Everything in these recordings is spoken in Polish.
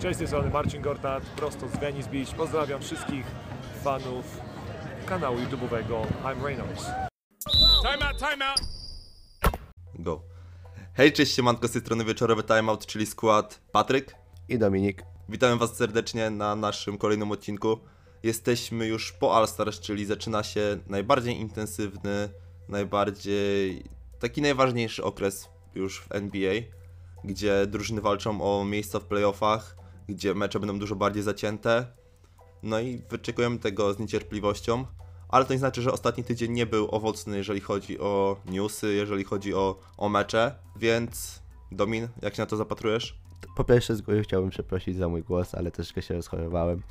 Cześć, z tej strony Marcin Gortat, prosto z Venice Beach. Pozdrawiam wszystkich fanów kanału YouTube'owego I'm Reynolds. Time out, time out. Go. Hej, cześć, siemanko, z tej strony Wieczorowy Timeout, czyli skład Patryk. i Dominik. Witam Was serdecznie na naszym kolejnym odcinku. Jesteśmy już po All Stars, czyli zaczyna się najbardziej intensywny, najbardziej taki najważniejszy okres już w NBA, gdzie drużyny walczą o miejsca w playoffach, gdzie mecze będą dużo bardziej zacięte. No i wyczekujemy tego z niecierpliwością, ale to nie znaczy, że ostatni tydzień nie był owocny, jeżeli chodzi o newsy, jeżeli chodzi o, o mecze, więc Domin, jak się na to zapatrujesz? Po pierwsze z góry chciałbym przeprosić za mój głos, ale troszkę się rozchorowałem.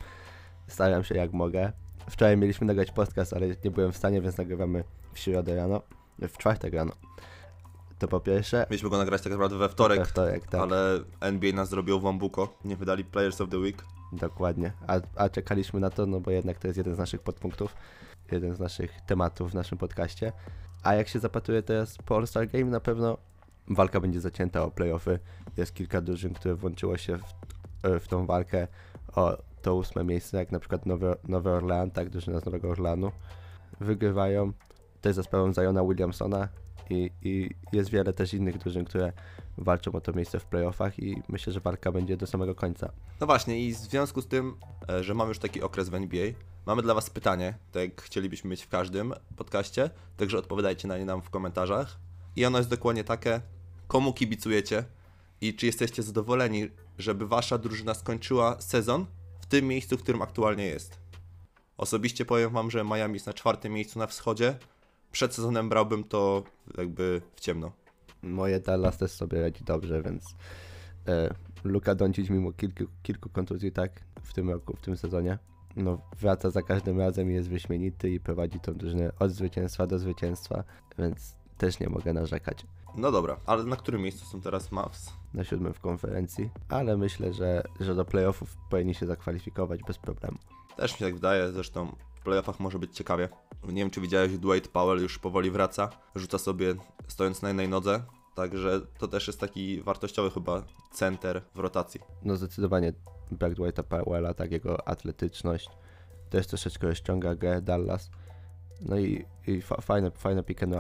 Staram się jak mogę. Wczoraj mieliśmy nagrać podcast, ale nie byłem w stanie, więc nagrywamy w środę rano, w czwartek rano. To po pierwsze. Mieliśmy go nagrać tak naprawdę we wtorek, We wtorek, tak. ale NBA nas zrobił wambuko, nie wydali Players of the Week. Dokładnie. A, a czekaliśmy na to, no bo jednak to jest jeden z naszych podpunktów, jeden z naszych tematów w naszym podcaście. A jak się zapatruję teraz po All-Star Game, na pewno walka będzie zacięta o playoffy. Jest kilka drużyn, które włączyło się w, w tą walkę o to ósme miejsce, jak na przykład Nowy, Nowy Orlean, tak, drużyna z Nowego Orleanu. Wygrywają też sprawą Ziona Williamsona i, i jest wiele też innych drużyn, które walczą o to miejsce w playoffach i myślę, że walka będzie do samego końca. No właśnie i w związku z tym, e, że mamy już taki okres w NBA, mamy dla Was pytanie, tak jak chcielibyśmy mieć w każdym podcaście, także odpowiadajcie na nie nam w komentarzach. I ono jest dokładnie takie, komu kibicujecie i czy jesteście zadowoleni, żeby Wasza drużyna skończyła sezon w tym miejscu, w którym aktualnie jest. Osobiście powiem Wam, że Miami jest na czwartym miejscu na wschodzie, przed sezonem brałbym to jakby w ciemno. Moje Dallas też sobie radzi dobrze, więc e, Luka Doncic mimo kilku, kilku kontuzji tak w tym roku, w tym sezonie, no wraca za każdym razem i jest wyśmienity i prowadzi tą drużynę od zwycięstwa do zwycięstwa, więc też nie mogę narzekać No dobra, ale na którym miejscu są teraz Mavs? na siódmym w konferencji, ale myślę, że, że do playoffów powinni się zakwalifikować bez problemu. Też mi się tak wydaje, zresztą w playoffach może być ciekawie. Nie wiem, czy widziałeś, Dwight Powell już powoli wraca, rzuca sobie stojąc na jednej nodze, także to też jest taki wartościowy chyba center w rotacji. No zdecydowanie brak Dwighta Powella, tak jego atletyczność też troszeczkę rozciąga grę Dallas. No i, i fa fajne, fajne pick and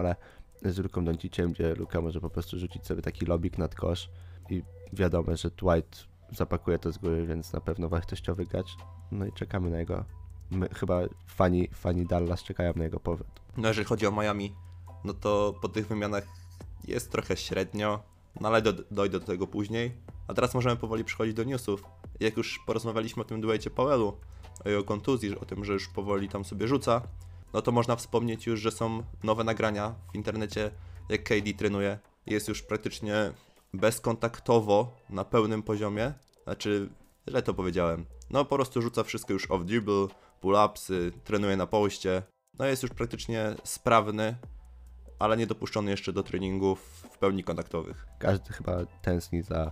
z Luką Donciciem, gdzie Luka może po prostu rzucić sobie taki lobik nad kosz i wiadomo, że Dwight zapakuje to z góry, więc na pewno wartościowy gracz. No i czekamy na jego, my, chyba fani, fani Dallas czekają na jego powrót. No jeżeli chodzi o Miami, no to po tych wymianach jest trochę średnio, no ale do, dojdę do tego później. A teraz możemy powoli przechodzić do newsów. Jak już porozmawialiśmy o tym Dwightie Powellu, o jego kontuzji, o tym, że już powoli tam sobie rzuca, no to można wspomnieć już, że są nowe nagrania w internecie, jak KD trenuje. Jest już praktycznie bezkontaktowo na pełnym poziomie. Znaczy, źle to powiedziałem. No po prostu rzuca wszystko już off dribble, pull-upsy, trenuje na poście. No jest już praktycznie sprawny, ale nie dopuszczony jeszcze do treningów w pełni kontaktowych. Każdy chyba tęskni za,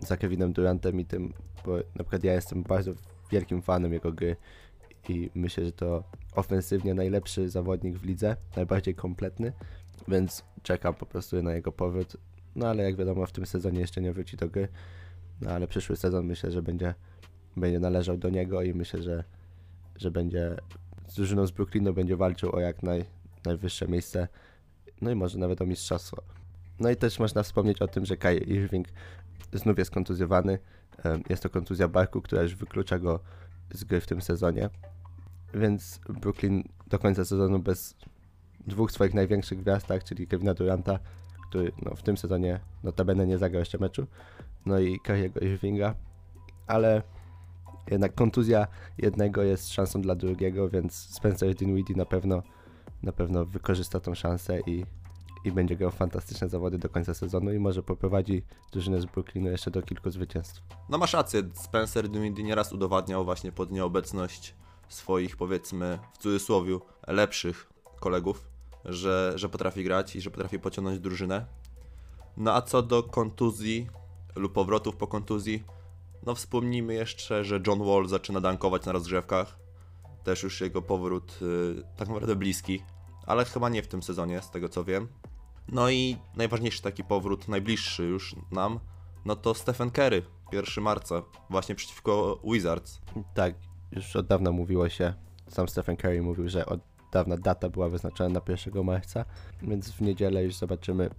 za Kevinem Durantem i tym, bo na przykład ja jestem bardzo wielkim fanem jego gry i myślę, że to ofensywnie najlepszy zawodnik w lidze, najbardziej kompletny, więc czekam po prostu na jego powrót. No ale jak wiadomo, w tym sezonie jeszcze nie wróci do gry, no ale przyszły sezon myślę, że będzie, będzie należał do niego i myślę, że, że będzie z drużyną z Brooklynu będzie walczył o jak naj, najwyższe miejsce, no i może nawet o mistrzostwo. No i też można wspomnieć o tym, że Kai Irving znów jest kontuzjowany. Jest to kontuzja barku, która już wyklucza go z gry w tym sezonie. Więc Brooklyn do końca sezonu bez dwóch swoich największych gwiazd, tak, czyli Kevina Duranta, który no, w tym sezonie notabene nie zagrał jeszcze meczu, no i Kariego Irvinga, ale jednak kontuzja jednego jest szansą dla drugiego, więc Spencer Dinwiddie na pewno na pewno wykorzysta tą szansę i, i będzie grał fantastyczne zawody do końca sezonu i może poprowadzi drużynę z Brooklynu jeszcze do kilku zwycięstw. No masz rację, Spencer Dinwiddie nieraz udowadniał właśnie pod nieobecność swoich, powiedzmy, w cudzysłowie, lepszych kolegów, że, że potrafi grać i że potrafi pociągnąć drużynę. No a co do kontuzji lub powrotów po kontuzji, no wspomnijmy jeszcze, że John Wall zaczyna dankować na rozgrzewkach. Też już jego powrót y, tak naprawdę bliski, ale chyba nie w tym sezonie, z tego co wiem. No i najważniejszy taki powrót, najbliższy już nam, no to Stephen Curry, 1 marca, właśnie przeciwko Wizards. Tak, już od dawna mówiło się, sam Stephen Curry mówił, że od dawna data była wyznaczona na 1 marca, więc w niedzielę już zobaczymy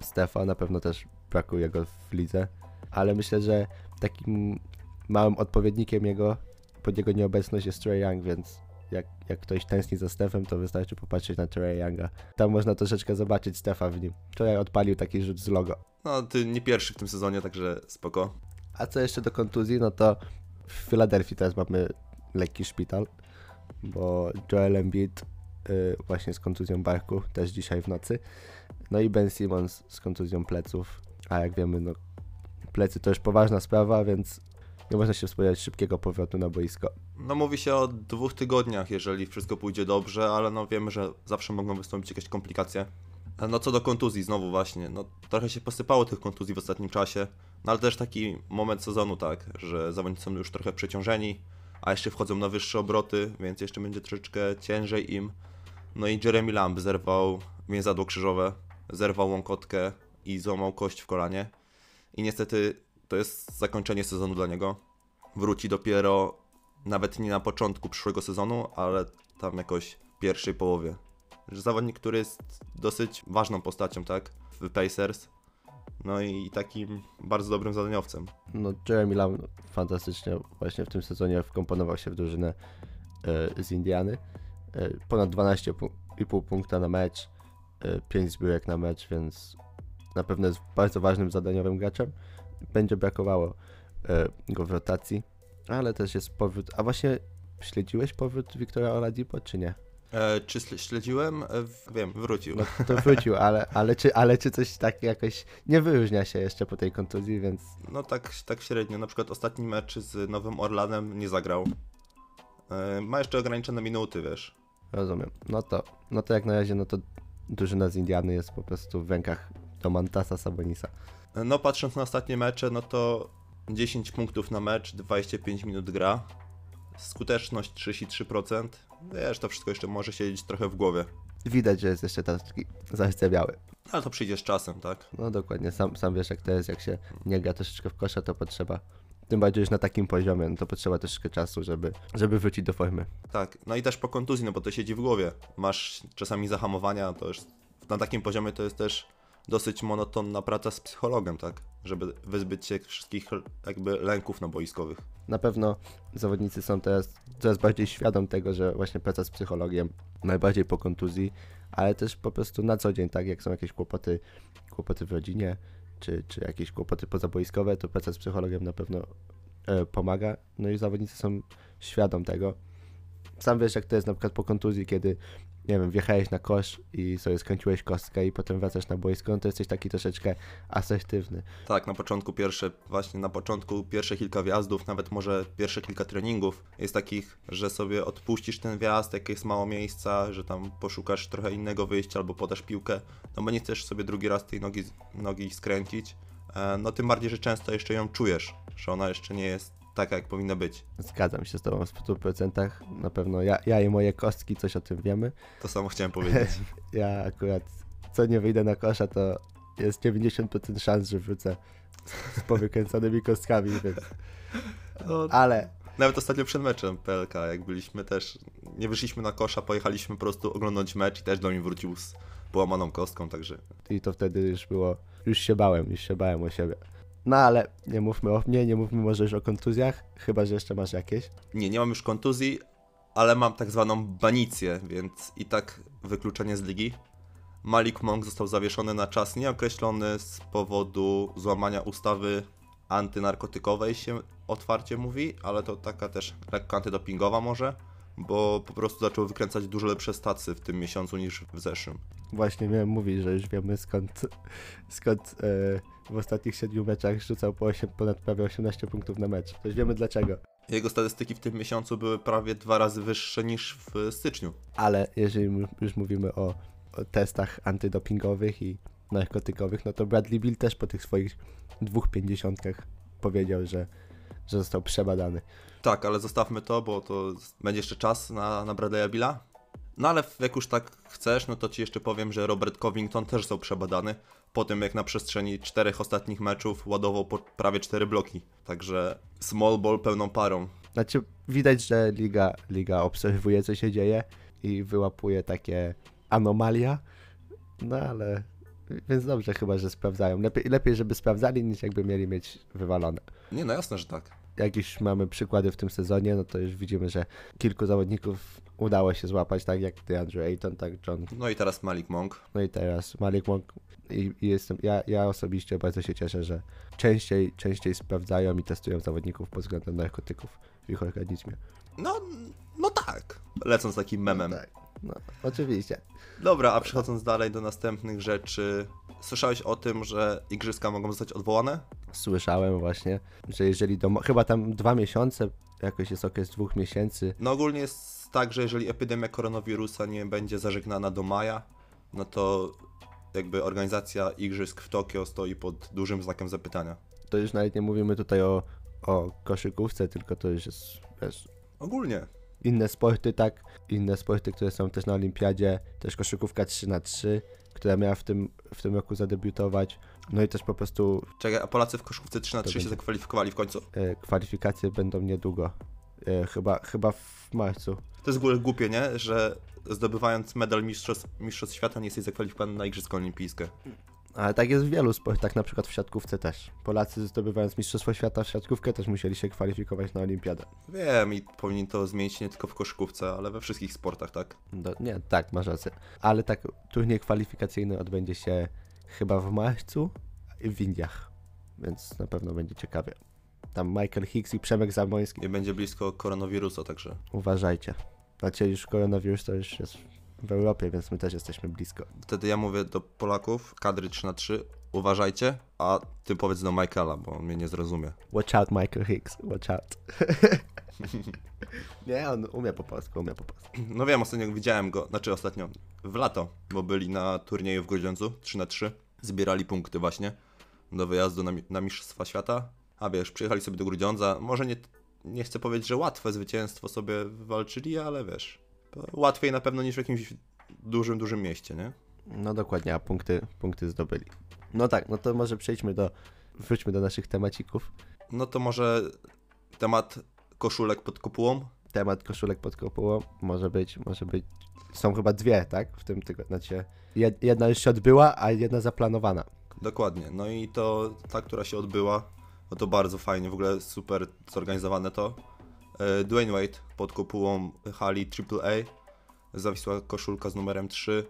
Stefa, na pewno też brakuje go w lidze, ale myślę, że takim małym odpowiednikiem jego, pod jego nieobecność jest Trey Young, więc jak, jak ktoś tęskni za Stefem, to wystarczy popatrzeć na Trey Younga. Tam można troszeczkę zobaczyć Stefa w nim. Wczoraj odpalił taki rzut z logo. No, ty nie pierwszy w tym sezonie, także spoko. A co jeszcze do kontuzji, no to w Filadelfii teraz mamy lekki szpital, bo Joel Embiid y, właśnie z kontuzją barku, też dzisiaj w nocy. No i Ben Simmons z kontuzją pleców, a jak wiemy, no plecy to już poważna sprawa, więc nie można się spodziewać szybkiego powrotu na boisko. No mówi się o dwóch tygodniach, jeżeli wszystko pójdzie dobrze, ale no wiemy, że zawsze mogą wystąpić jakieś komplikacje. No co do kontuzji, znowu właśnie, no trochę się posypało tych kontuzji w ostatnim czasie, no ale też taki moment sezonu, tak, że zawodnicy są już trochę przeciążeni, a jeszcze wchodzą na wyższe obroty, więc jeszcze będzie troszeczkę ciężej im. No i Jeremy Lamb zerwał więzadło krzyżowe, zerwał łąkotkę i złamał kość w kolanie. I niestety to jest zakończenie sezonu dla niego. Wróci dopiero nawet nie na początku przyszłego sezonu, ale tam jakoś pierwszej połowie. Zawodnik, który jest dosyć ważną postacią, tak, w Pacers. No i takim bardzo dobrym zadaniowcem. No Jeremy Lamb fantastycznie właśnie w tym sezonie wkomponował się w drużynę e, z Indiany. E, ponad 12,5 punkta na mecz, 5 zbiórek na mecz, więc na pewno jest bardzo ważnym zadaniowym graczem. Będzie brakowało e, go w rotacji, ale też jest powrót. A właśnie śledziłeś powrót Wiktora Oladipo, czy nie? E, czy śle- śledziłem? E, wiem, wrócił. No to wrócił, ale, ale, czy, ale czy coś tak jakoś nie wyróżnia się jeszcze po tej kontuzji, więc No tak, tak średnio. Na przykład ostatni mecz z Nowym Orlanem nie zagrał. E, ma jeszcze ograniczone minuty, wiesz. Rozumiem. No to, no to jak na razie, no to drużyna z Indiany jest po prostu w rękach Domantasa Sabonisa. No patrząc na ostatnie mecze, no to 10 punktów na mecz, 25 minut gra. Skuteczność 33%. Wiesz, to wszystko jeszcze może siedzieć trochę w głowie. Widać, że jest jeszcze taki zachcebiały. Ale to przyjdzie z czasem, tak? No dokładnie, sam, sam wiesz jak to jest, jak się nie gra troszeczkę w kosza, to potrzeba, tym bardziej już na takim poziomie, no to potrzeba troszeczkę czasu, żeby, żeby wrócić do formy. Tak. No i też po kontuzji, no bo to siedzi w głowie. Masz czasami zahamowania, to już na takim poziomie to jest też dosyć monotonna praca z psychologiem, tak? Żeby wyzbyć się wszystkich jakby lęków naboiskowych. Na pewno zawodnicy są teraz coraz bardziej świadom tego, że właśnie praca z psychologiem, najbardziej po kontuzji, ale też po prostu na co dzień, tak jak są jakieś kłopoty, kłopoty w rodzinie, czy, czy jakieś kłopoty pozaboiskowe, to praca z psychologiem na pewno e, pomaga, no i zawodnicy są świadom tego. Sam wiesz, jak to jest na przykład po kontuzji, kiedy nie wiem, wjechałeś na kosz i sobie skręciłeś kostkę i potem wracasz na boisko, no to jesteś taki troszeczkę asertywny. Tak, na początku pierwsze, właśnie na początku pierwsze kilka wjazdów, nawet może pierwsze kilka treningów jest takich, że sobie odpuścisz ten wjazd, jak jest mało miejsca, że tam poszukasz trochę innego wyjścia albo podasz piłkę, no bo nie chcesz sobie drugi raz tej nogi, nogi skręcić. E, No tym bardziej, że często jeszcze ją czujesz, że ona jeszcze nie jest taka, jak powinna być. Zgadzam się z Tobą w 100%. Na pewno ja, ja i moje kostki coś o tym wiemy. To samo chciałem powiedzieć. Ja akurat co nie wyjdę na kosza, to jest 90% szans, że wrócę z powykręconymi kostkami, więc... No, Ale Nawet ostatnio przed meczem PLK, jak byliśmy też, nie wyszliśmy na kosza, pojechaliśmy po prostu oglądać mecz i też do mnie wrócił z połamaną kostką, także i to wtedy już było... Już się bałem, już się bałem o siebie. No ale nie mówmy o mnie, nie mówmy może już o kontuzjach, chyba, że jeszcze masz jakieś. Nie, nie mam już kontuzji, ale mam tak zwaną banicję, więc i tak wykluczenie z ligi. Malik Monk został zawieszony na czas nieokreślony z powodu złamania ustawy antynarkotykowej się otwarcie mówi, ale to taka też lekko antydopingowa może, bo po prostu zaczął wykręcać dużo lepsze stacje w tym miesiącu niż w zeszłym. Właśnie miałem mówić, że już wiemy skąd, skąd e, w ostatnich siedmiu meczach rzucał po 8, ponad prawie 18 punktów na mecz. Już wiemy dlaczego. Jego statystyki w tym miesiącu były prawie dwa razy wyższe niż w styczniu. Ale jeżeli już mówimy o, o testach antydopingowych i narkotykowych, no to Bradley Bill też po tych swoich dwóch pięćdziesiątkach powiedział, że, że został przebadany. Tak, ale zostawmy to, bo to będzie jeszcze czas na, na Bradley'a Billa. No ale jak już tak chcesz, no to ci jeszcze powiem, że Robert Covington też został przebadany. Po tym jak na przestrzeni czterech ostatnich meczów ładował prawie cztery bloki. Także small ball pełną parą. Znaczy, widać, że liga, liga obserwuje, co się dzieje i wyłapuje takie anomalia, no ale... Więc dobrze chyba, że sprawdzają. Lepiej, lepiej, żeby sprawdzali, niż jakby mieli mieć wywalone. Nie, no jasne, że tak. Jak już mamy przykłady w tym sezonie, no to już widzimy, że kilku zawodników udało się złapać, tak jak DeAndre Ayton, tak John No i teraz Malik Monk. No i teraz Malik Monk i, i jestem, ja, ja osobiście bardzo się cieszę, że częściej, częściej sprawdzają i testują zawodników pod względem narkotyków w ich organizmie. No, no tak. Lecąc takim memem. Tak, no oczywiście. Dobra, a przechodząc dalej do następnych rzeczy. Słyszałeś o tym, że igrzyska mogą zostać odwołane? Słyszałem właśnie, że jeżeli do, chyba tam dwa miesiące, jakoś jest okres dwóch miesięcy, No ogólnie jest tak, że jeżeli epidemia koronawirusa nie będzie zażegnana do maja, no to jakby organizacja igrzysk w Tokio stoi pod dużym znakiem zapytania. to już nawet nie mówimy tutaj o, o koszykówce, tylko to już jest, wiesz, Ogólnie. inne sporty, tak, inne sporty, które są też na olimpiadzie, też koszykówka 3 na 3 która miała w tym, w tym roku zadebiutować, no i też po prostu Czekaj, a Polacy w koszykówce 3 na To 3 się zakwalifikowali w końcu? e, kwalifikacje będą niedługo. E, chyba, chyba w marcu. To jest w ogóle głupie, nie? Że zdobywając medal mistrzostw, mistrzostw świata nie jesteś zakwalifikowany na Igrzyska Olimpijskie. Ale tak jest w wielu sportach, na przykład w siatkówce też. Polacy zdobywając Mistrzostwo Świata w siatkówkę też musieli się kwalifikować na olimpiadę. Wiem i powinien to zmienić nie tylko w koszykówce, ale we wszystkich sportach, tak? Do, nie, tak, masz rację. Ale tak, turniej kwalifikacyjny odbędzie się chyba w marcu w Indiach. Więc na pewno będzie ciekawie. Tam Michael Hicks i Przemek Zamoński. Nie będzie blisko koronawirusa, także Uważajcie. Znaczy już koronawirus to już jest w Europie, więc my też jesteśmy blisko. wtedy ja mówię do Polaków, kadry 3 na 3 uważajcie, a ty powiedz do Michaela, bo on mnie nie zrozumie. Watch out Michael Hicks, watch out. nie, on umie po polsku, umie po polsku. No wiem, ostatnio widziałem go, znaczy ostatnio, w lato, bo byli na turnieju w Grudziądzu 3 na 3 zbierali punkty właśnie do wyjazdu na, na Mistrzostwa Świata, a wiesz, przyjechali sobie do Grudziądza, może nie, nie chcę powiedzieć, że łatwe zwycięstwo sobie wywalczyli, ale wiesz, łatwiej na pewno niż w jakimś dużym, dużym mieście, nie? No dokładnie, a punkty, punkty zdobyli. No tak, no to może przejdźmy do, wróćmy do naszych temacików. No to może temat koszulek pod kopułą? Temat koszulek pod kopułą może być, może być, są chyba dwie, tak? W tym tygodniu, znaczy jed, jedna już się odbyła, a jedna zaplanowana. Dokładnie. No i to ta, która się odbyła, no to bardzo fajnie, w ogóle super zorganizowane to. E, Dwayne Wade pod kopułą hali AAA. Zawisła koszulka z numerem 3.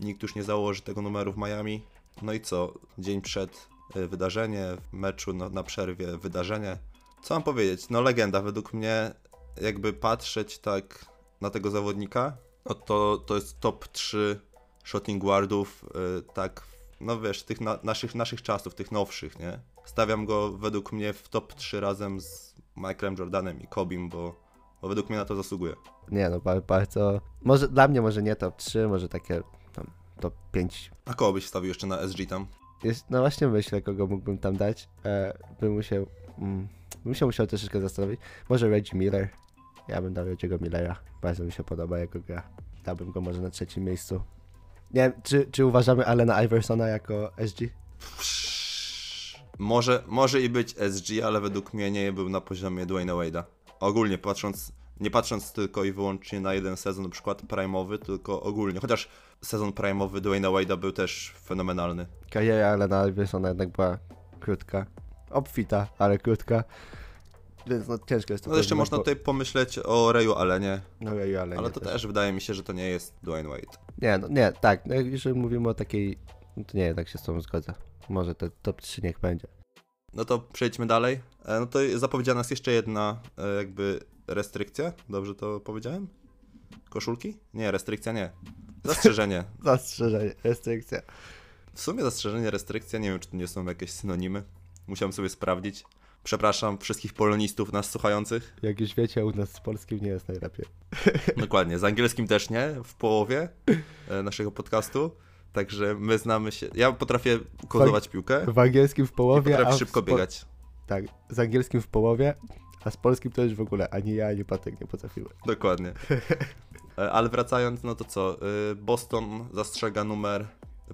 Nikt już nie założy tego numeru w Miami. No i co? Dzień przed e, wydarzenie, w meczu na, na przerwie wydarzenie. Co mam powiedzieć? No legenda. Według mnie jakby patrzeć tak na tego zawodnika, no to, to jest top 3 shooting guardów, e, tak no wiesz, tych na, naszych, naszych czasów, tych nowszych, nie? Stawiam go według mnie w top 3 razem z Michaelem Jordanem i Kobim, bo, bo według mnie na to zasługuje. Nie no, ba- bardzo, może dla mnie może nie top 3, może takie tam top 5 A kogo byś wstawił jeszcze na SG tam? Jest, no właśnie myślę, kogo mógłbym tam dać. E, bym musiał, mm, bym się musiał troszeczkę zastanowić. Może Reggie Miller. Ja bym dał Reggie'ego Millera. Bardzo mi się podoba jego gra. Dałbym go może na trzecim miejscu. Nie wiem, czy, czy uważamy Alena Iversona jako SG? Może, może i być SG, ale według mnie nie był na poziomie Dwayna Wade'a. Ogólnie patrząc, nie patrząc tylko i wyłącznie na jeden sezon, na przykład prime'owy, tylko ogólnie. Chociaż sezon prime'owy Dwayna Wade'a był też fenomenalny. Kariera Alena Iversona jednak była krótka. Obfita, ale krótka. Więc no ciężko jest to No jeszcze można tutaj pomyśleć o Rayu Allenie, No, ale, ale, ale to też wydaje mi się, że to nie jest Dwayne Wade. Nie, no nie, tak. No, jeżeli mówimy o takiej... No to nie, jednak się z tą zgodzę. Może te top 3 niech będzie. No to przejdźmy dalej. E, No to zapowiedziana jest jeszcze jedna e, jakby restrykcja. Dobrze to powiedziałem? Koszulki? Nie, restrykcja nie. Zastrzeżenie. Zastrzeżenie, restrykcja. W sumie zastrzeżenie, restrykcja, nie wiem czy to nie są jakieś synonimy. Musiałem sobie sprawdzić. Przepraszam wszystkich polonistów nas słuchających. Jak już wiecie, u nas z polskim nie jest najlepiej. Dokładnie, z angielskim też nie, w połowie e, naszego podcastu. Także my znamy się. Ja potrafię kodować piłkę W angielskim w i połowie, a potrafię szybko biegać. Tak, z angielskim w połowie, a z polskim to już w ogóle ani ja, ani Patek nie potrafiły. Dokładnie. E, Ale wracając, no to co? y, Boston zastrzega numer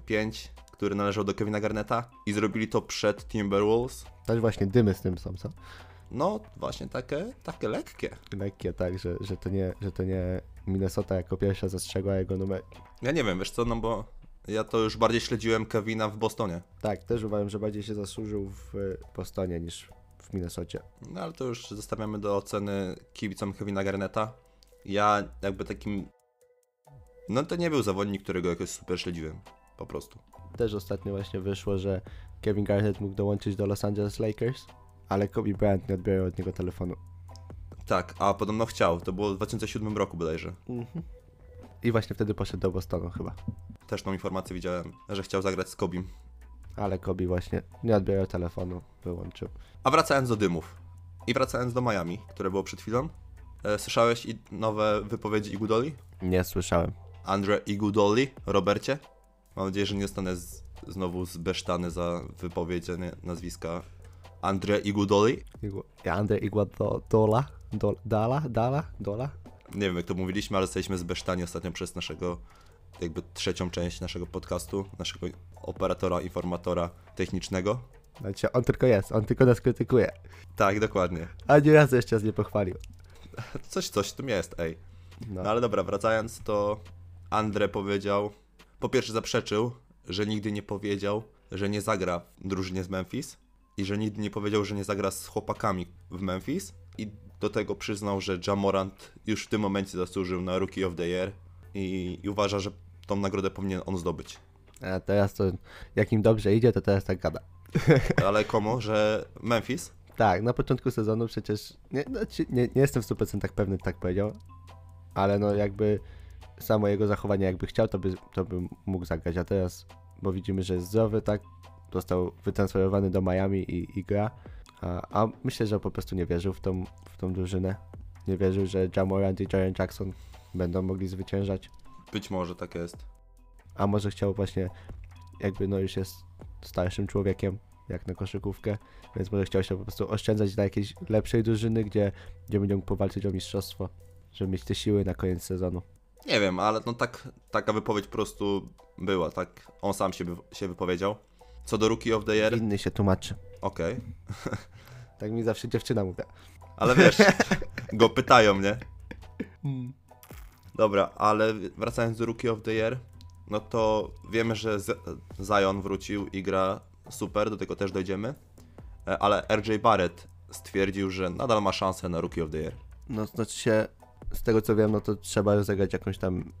5, który należał do Kevina Garneta i zrobili to przed Timberwolves. Też właśnie dymy z tym są, co? No, właśnie takie, takie lekkie. Lekkie, tak, że, że, to nie, że to nie Minnesota jako pierwsza zastrzegła jego numer. Ja nie wiem, wiesz co, no bo ja to już bardziej śledziłem Kevina w Bostonie. Tak, też uważam, że bardziej się zasłużył w y, Bostonie niż w Minnesocie. No ale to już zostawiamy do oceny kibicom Kevina Garneta. Ja jakby takim... No to nie był zawodnik, którego jakoś super śledziłem. Po prostu. Też ostatnio właśnie wyszło, że Kevin Garnett mógł dołączyć do Los Angeles Lakers, ale Kobe Bryant nie odbierał od niego telefonu. Tak, a podobno chciał. To było w 2007 roku bodajże. I właśnie wtedy poszedł do Bostonu chyba. Też tą informację widziałem, że chciał zagrać z Kobim. Ale Kobe właśnie nie odbierał telefonu, wyłączył. A wracając do dymów i wracając do Miami, które było przed chwilą. E, słyszałeś i nowe wypowiedzi Igudoli? Nie słyszałem. Andre Igudoli, Robercie? Mam nadzieję, że nie zostanę z, znowu zbesztany za wypowiedzenie nazwiska Andre Igudoli. Igua- Andre Iguodala? Do, dala? Dala? Dola? Nie wiem, jak to mówiliśmy, ale zostaliśmy zbesztani ostatnio przez naszego, jakby trzecią część naszego podcastu, naszego operatora, informatora technicznego. Znaczy, on tylko jest, on tylko nas krytykuje. Tak, dokładnie. Ani razu jeszcze nas nie pochwalił. Coś, coś w tym jest, ej. No. No ale dobra, wracając, to Andre powiedział, po pierwsze zaprzeczył, że nigdy nie powiedział, że nie zagra w drużynie z Memphis i że nigdy nie powiedział, że nie zagra z chłopakami w Memphis i do tego przyznał, że Jamorant już w tym momencie zasłużył na Rookie of the Year i, i uważa, że tą nagrodę powinien on zdobyć. A teraz to, jak im dobrze idzie, to teraz tak gada. Ale komu, że Memphis? Tak, na początku sezonu przecież nie, znaczy, nie, nie jestem w 100% pewny, tak powiedział, ale no jakby samo jego zachowanie, jakby chciał, to by, to by mógł zagrać, a teraz, bo widzimy, że jest zdrowy, tak, został wytransferowany do Miami i, i gra, a, a myślę, że po prostu nie wierzył w tą, w tą drużynę, nie wierzył, że Jamorant i Jaren Jackson będą mogli zwyciężać, Być może tak jest. a może chciał właśnie, jakby no już jest starszym człowiekiem, jak na koszykówkę, więc może chciał się po prostu oszczędzać dla jakiejś lepszej drużyny, gdzie, gdzie będzie mógł powalczyć o mistrzostwo, żeby mieć te siły na koniec sezonu. Nie wiem, ale no tak, taka wypowiedź po prostu była, tak? On sam się, się wypowiedział. Co do Rookie of the Year, Inny się tłumaczy. okej. Tak mi zawsze dziewczyna mówi. Ale wiesz, go pytają, nie? Dobra, ale wracając do Rookie of the Year, no to wiemy, że Zion wrócił i gra super, do tego też dojdziemy. E, Ale RJ Barrett stwierdził, że nadal ma szansę na Rookie of the Year. No znaczy się, z tego co wiem, no to trzeba rozegrać jakąś tam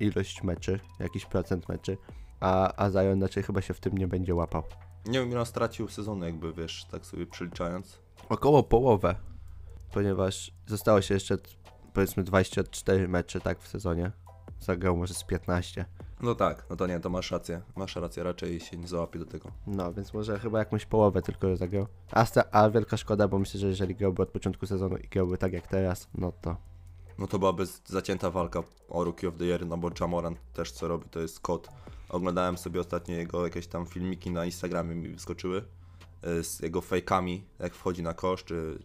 ilość meczy, jakiś procent meczy, a, a Zion raczej chyba się w tym nie będzie łapał. Nie wiem, ile on stracił sezonu, jakby wiesz, tak sobie przeliczając. Około połowę, ponieważ zostało się jeszcze powiedzmy 24 mecze tak w sezonie. Zagrał może z 15. No tak, no to nie, to masz rację. Masz rację, raczej się nie załapie do tego. No, więc może chyba jakąś połowę tylko zagrał. A, a wielka szkoda, bo myślę, że jeżeli grałby od początku sezonu i grałby tak jak teraz, no to No to byłaby zacięta walka o Rookie of the Year, no bo Jamorant też co robi, to jest kot. Oglądałem sobie ostatnio jego jakieś tam filmiki na Instagramie mi wyskoczyły y, z jego fejkami, jak wchodzi na kosz, czy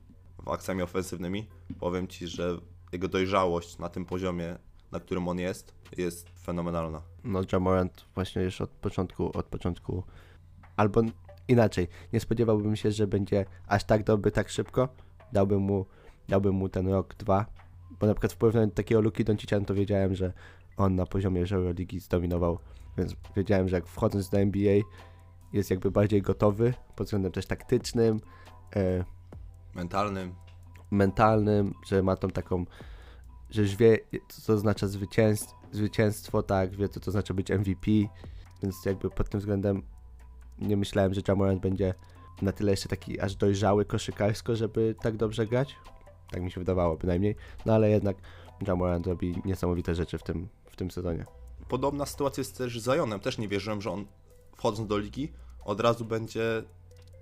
akcjami ofensywnymi. Powiem Ci, że jego dojrzałość na tym poziomie, na którym on jest, jest fenomenalna. no Jamorant właśnie już od początku, od początku, albo inaczej, nie spodziewałbym się, że będzie aż tak dobry tak szybko. Dałbym mu, dałbym mu ten rok, dwa, bo na przykład w porównaniu do takiego Luki Doncicza, no to wiedziałem, że on na poziomie Euroligi zdominował, więc wiedziałem, że jak wchodząc do NBA jest jakby bardziej gotowy pod względem też taktycznym, e, Mentalnym, mentalnym, że ma tą taką, że już wie, co to oznacza zwycięstwo, zwycięstwo, tak, wie, co to znaczy być MVP, więc jakby pod tym względem nie myślałem, że Jamorant będzie na tyle jeszcze taki aż dojrzały koszykarsko, żeby tak dobrze grać. Tak mi się wydawało bynajmniej, no ale jednak Jamorant robi niesamowite rzeczy w tym, w tym sezonie. Podobna sytuacja jest też z Zionem. Też nie wierzyłem, że on wchodząc do ligi od razu będzie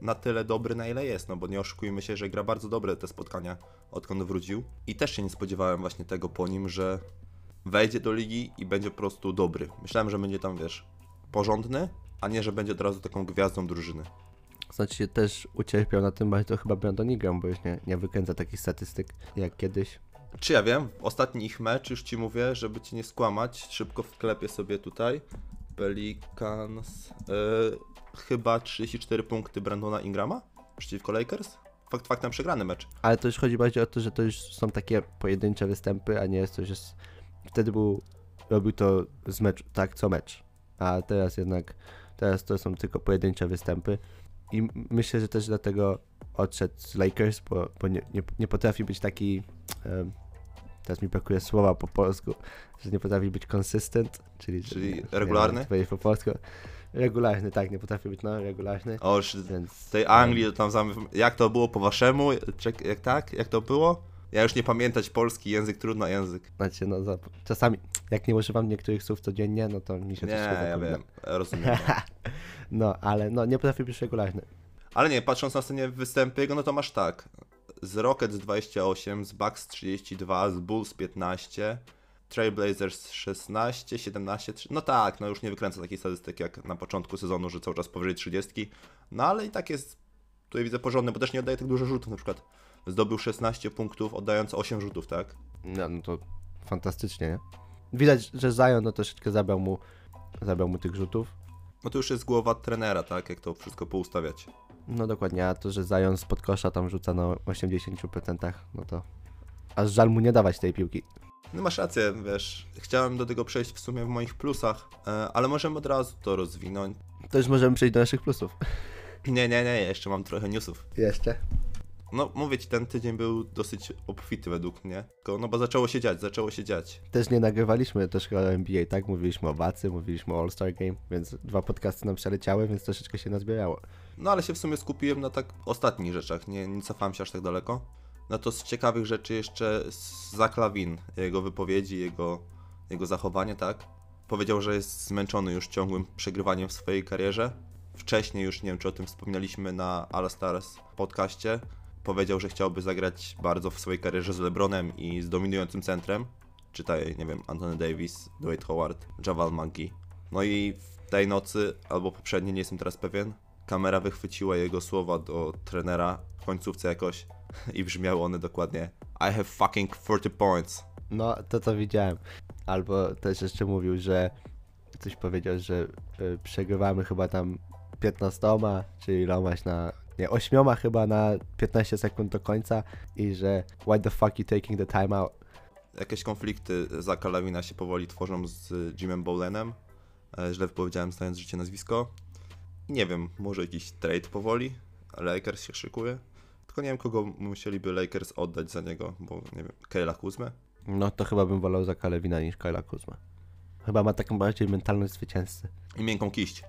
na tyle dobry, na ile jest. No bo nie oszukujmy się, że gra bardzo dobre te spotkania, odkąd wrócił. I też się nie spodziewałem właśnie tego po nim, że wejdzie do ligi i będzie po prostu dobry. Myślałem, że będzie tam, wiesz, porządny, a nie, że będzie od razu taką gwiazdą drużyny. Znaczy też ucierpiał na tym bardzo chyba Brandon Ingram, bo już nie, nie wykręca takich statystyk jak kiedyś. Czy ja wiem, ostatni ich mecz, już ci mówię, żeby ci nie skłamać, szybko wklepię sobie tutaj. Pelicans. Yy, chyba 34 punkty Brandona Ingrama przeciwko Lakers. Fakt faktem przegrany mecz. Ale to już chodzi bardziej o to, że to już są takie pojedyncze występy, a nie jest to, że s- wtedy był, robił to z mecz, tak co mecz. A teraz jednak, teraz to są tylko pojedyncze występy. I myślę, że też dlatego odszedł z Lakers, bo, bo nie, nie, nie potrafi być taki, em, teraz mi brakuje słowa po polsku, że nie potrafi być consistent, czyli, Czyli nie regularny? to powiedzieć po polsku. Regularny, tak, nie potrafi być, no, regularny. O, Więc z tej Anglii to tam zam... Jak to było po waszemu? Czek, jak tak? Jak to było? Ja już nie pamiętać polski język, trudno język. Znaczy, no, za, czasami, jak nie używam niektórych słów codziennie, no to mi się Nie, troszkę ja zapomina. wiem, rozumiem. No. No, ale no, nie potrafi być regularny. Ale nie, patrząc na scenie występy jego, no to masz tak. Z Rockets 28, z Bucks 32, z Bulls 15, Trailblazers 16, 17, trzy- no tak, no już nie wykręcę takiej statystyki jak na początku sezonu, że cały czas powyżej 30, no ale i tak jest, tutaj widzę porządny, bo też nie oddaje tak dużo rzutów na przykład. Zdobył 16 punktów, oddając 8 rzutów, tak? No, no to fantastycznie, nie? Widać, że Zion no, troszeczkę zabrał mu, zabrał mu tych rzutów. No to już jest głowa trenera, tak, jak to wszystko poustawiać. No dokładnie, a to, że Zion spod kosza tam rzuca na 80%, no to aż żal mu nie dawać tej piłki. No masz rację, wiesz, chciałem do tego przejść w sumie w moich plusach, e, ale możemy od razu to rozwinąć. To już możemy przejść do naszych plusów. Nie, nie, nie, jeszcze mam trochę newsów. Jeszcze? No, mówię ci, ten tydzień był dosyć obfity według mnie. Tylko, No bo zaczęło się dziać, zaczęło się dziać. Też nie nagrywaliśmy troszkę o NBA, tak? Mówiliśmy o Wacy, mówiliśmy o All-Star Game, więc dwa podcasty nam przeleciały, więc troszeczkę się nazbierało. No ale się w sumie skupiłem na tak ostatnich rzeczach, nie, nie cofałem się aż tak daleko. No to z ciekawych rzeczy jeszcze Zach Lavin, jego wypowiedzi, jego, jego zachowanie, tak? Powiedział, że jest zmęczony już ciągłym przegrywaniem w swojej karierze. Wcześniej już, nie wiem czy o tym wspominaliśmy na All Stars podcaście, powiedział, że chciałby zagrać bardzo w swojej karierze z LeBronem i z dominującym centrem. Czytaj, nie wiem, Anthony Davis, Dwight Howard, Javal McGee. No i w tej nocy, albo poprzedniej, nie jestem teraz pewien, kamera wychwyciła jego słowa do trenera w końcówce jakoś i brzmiały one dokładnie I have fucking 40 points. No, to co widziałem. Albo też jeszcze mówił, że coś powiedział, że y, przegrywamy chyba tam 15, czyli ilomaś na. Nie, 8 chyba na 15 sekund do końca i że why the fuck you taking the time out? Jakieś konflikty Zaka Lawina się powoli tworzą z Jimem Bowlenem. E, Źle wypowiedziałem znając życie nazwisko. Nie wiem, może jakiś trade powoli. Lakers się szykuje. Tylko nie wiem, kogo musieliby Lakers oddać za niego, bo nie wiem, Kayla Kuzmę? No to chyba bym wolał za Kalewina niż Kyla Kuzma. Chyba ma taką bardziej mentalność zwycięzcy. I miękką kiść.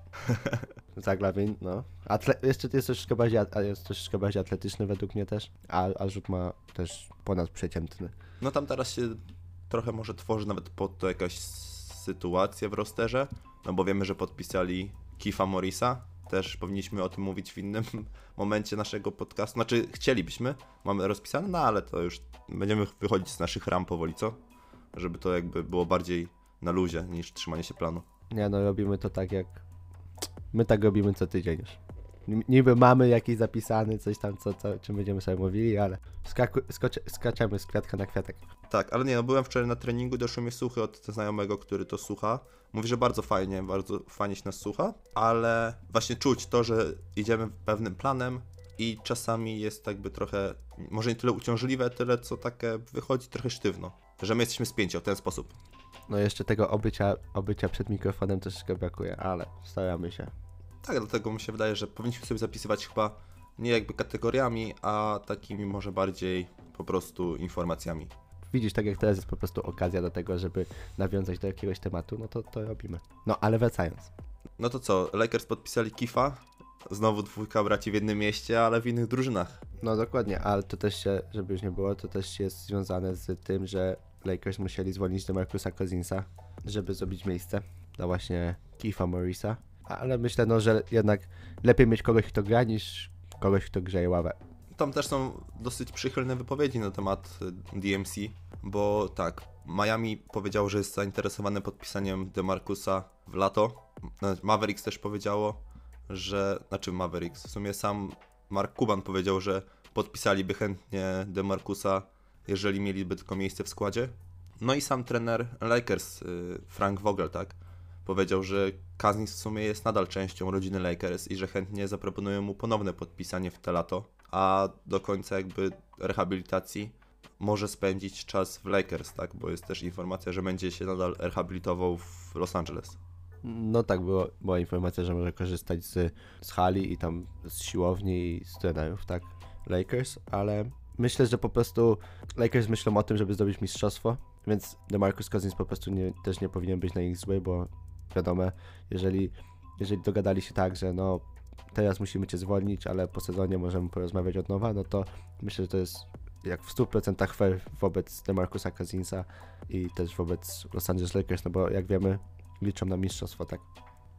Zaglawin, no. Atle- jeszcze jest troszeczkę bardziej, a jest troszeczkę bardziej atletyczny według mnie też, a, a rzut ma też ponad przeciętny. No tam teraz się trochę może tworzy nawet pod to jakaś sytuacja w rosterze, no bo wiemy, że podpisali Kifa Morisa. Też powinniśmy o tym mówić w innym momencie naszego podcastu. Znaczy, chcielibyśmy, mamy rozpisane, no ale to już będziemy wychodzić z naszych ram powoli, co? Żeby to jakby było bardziej na luzie niż trzymanie się planu. Nie no, robimy to tak jak... My tak robimy co tydzień już. Niby mamy jakiś zapisany, coś tam, co, co, czym będziemy sobie mówili, ale skaku, skaczemy z kwiatka na kwiatek. Tak, ale nie, no byłem wczoraj na treningu i doszły mi słuchy od znajomego, który to słucha. Mówi, że bardzo fajnie, bardzo fajnie się nas słucha, ale właśnie czuć to, że idziemy pewnym planem i czasami jest jakby trochę, może nie tyle uciążliwe, tyle co takie wychodzi trochę sztywno. Że my jesteśmy spięci w ten sposób. No jeszcze tego obycia, obycia przed mikrofonem troszeczkę brakuje, ale staramy się. Tak, dlatego mi się wydaje, że powinniśmy sobie zapisywać chyba nie jakby kategoriami, a takimi może bardziej po prostu informacjami. Widzisz, tak jak teraz jest po prostu okazja do tego, żeby nawiązać do jakiegoś tematu, no to to robimy. No ale wracając. No to co, Lakers podpisali Kifa, znowu dwójka braci w jednym mieście, ale w innych drużynach. No dokładnie, ale to też się, żeby już nie było, to też jest związane z tym, że Lakers musieli zwolnić DeMarcusa Cousinsa, żeby zrobić miejsce dla właśnie Keefa Morrisa. Ale myślę, no, że jednak lepiej mieć kogoś, kto gra, niż kogoś, kto grzeje ławę. Tam też są dosyć przychylne wypowiedzi na temat y, DMC, bo tak, Miami powiedział, że jest zainteresowany podpisaniem DeMarcusa w lato. Mavericks też powiedziało, że, znaczy Mavericks, w sumie sam Mark Cuban powiedział, że podpisaliby chętnie DeMarcusa, jeżeli mieliby tylko miejsce w składzie. No i sam trener Lakers, y, Frank Vogel, tak, powiedział, że Cousins w sumie jest nadal częścią rodziny Lakers i że chętnie zaproponują mu ponowne podpisanie w te lato, a do końca jakby rehabilitacji może spędzić czas w Lakers, tak? Bo jest też informacja, że będzie się nadal rehabilitował w Los Angeles. No tak, było, była informacja, że może korzystać z, z hali i tam z siłowni i z trenerów, tak, Lakers, ale myślę, że po prostu Lakers myślą o tym, żeby zdobyć mistrzostwo, więc DeMarcus Cousins po prostu nie, też nie powinien być na nich zły, bo wiadomo, jeżeli, jeżeli dogadali się tak, że no teraz musimy cię zwolnić, ale po sezonie możemy porozmawiać od nowa, no to myślę, że to jest jak w 100% fair wobec DeMarcusa Cousinsa i też wobec Los Angeles Lakers, no bo jak wiemy, liczą na mistrzostwo, tak?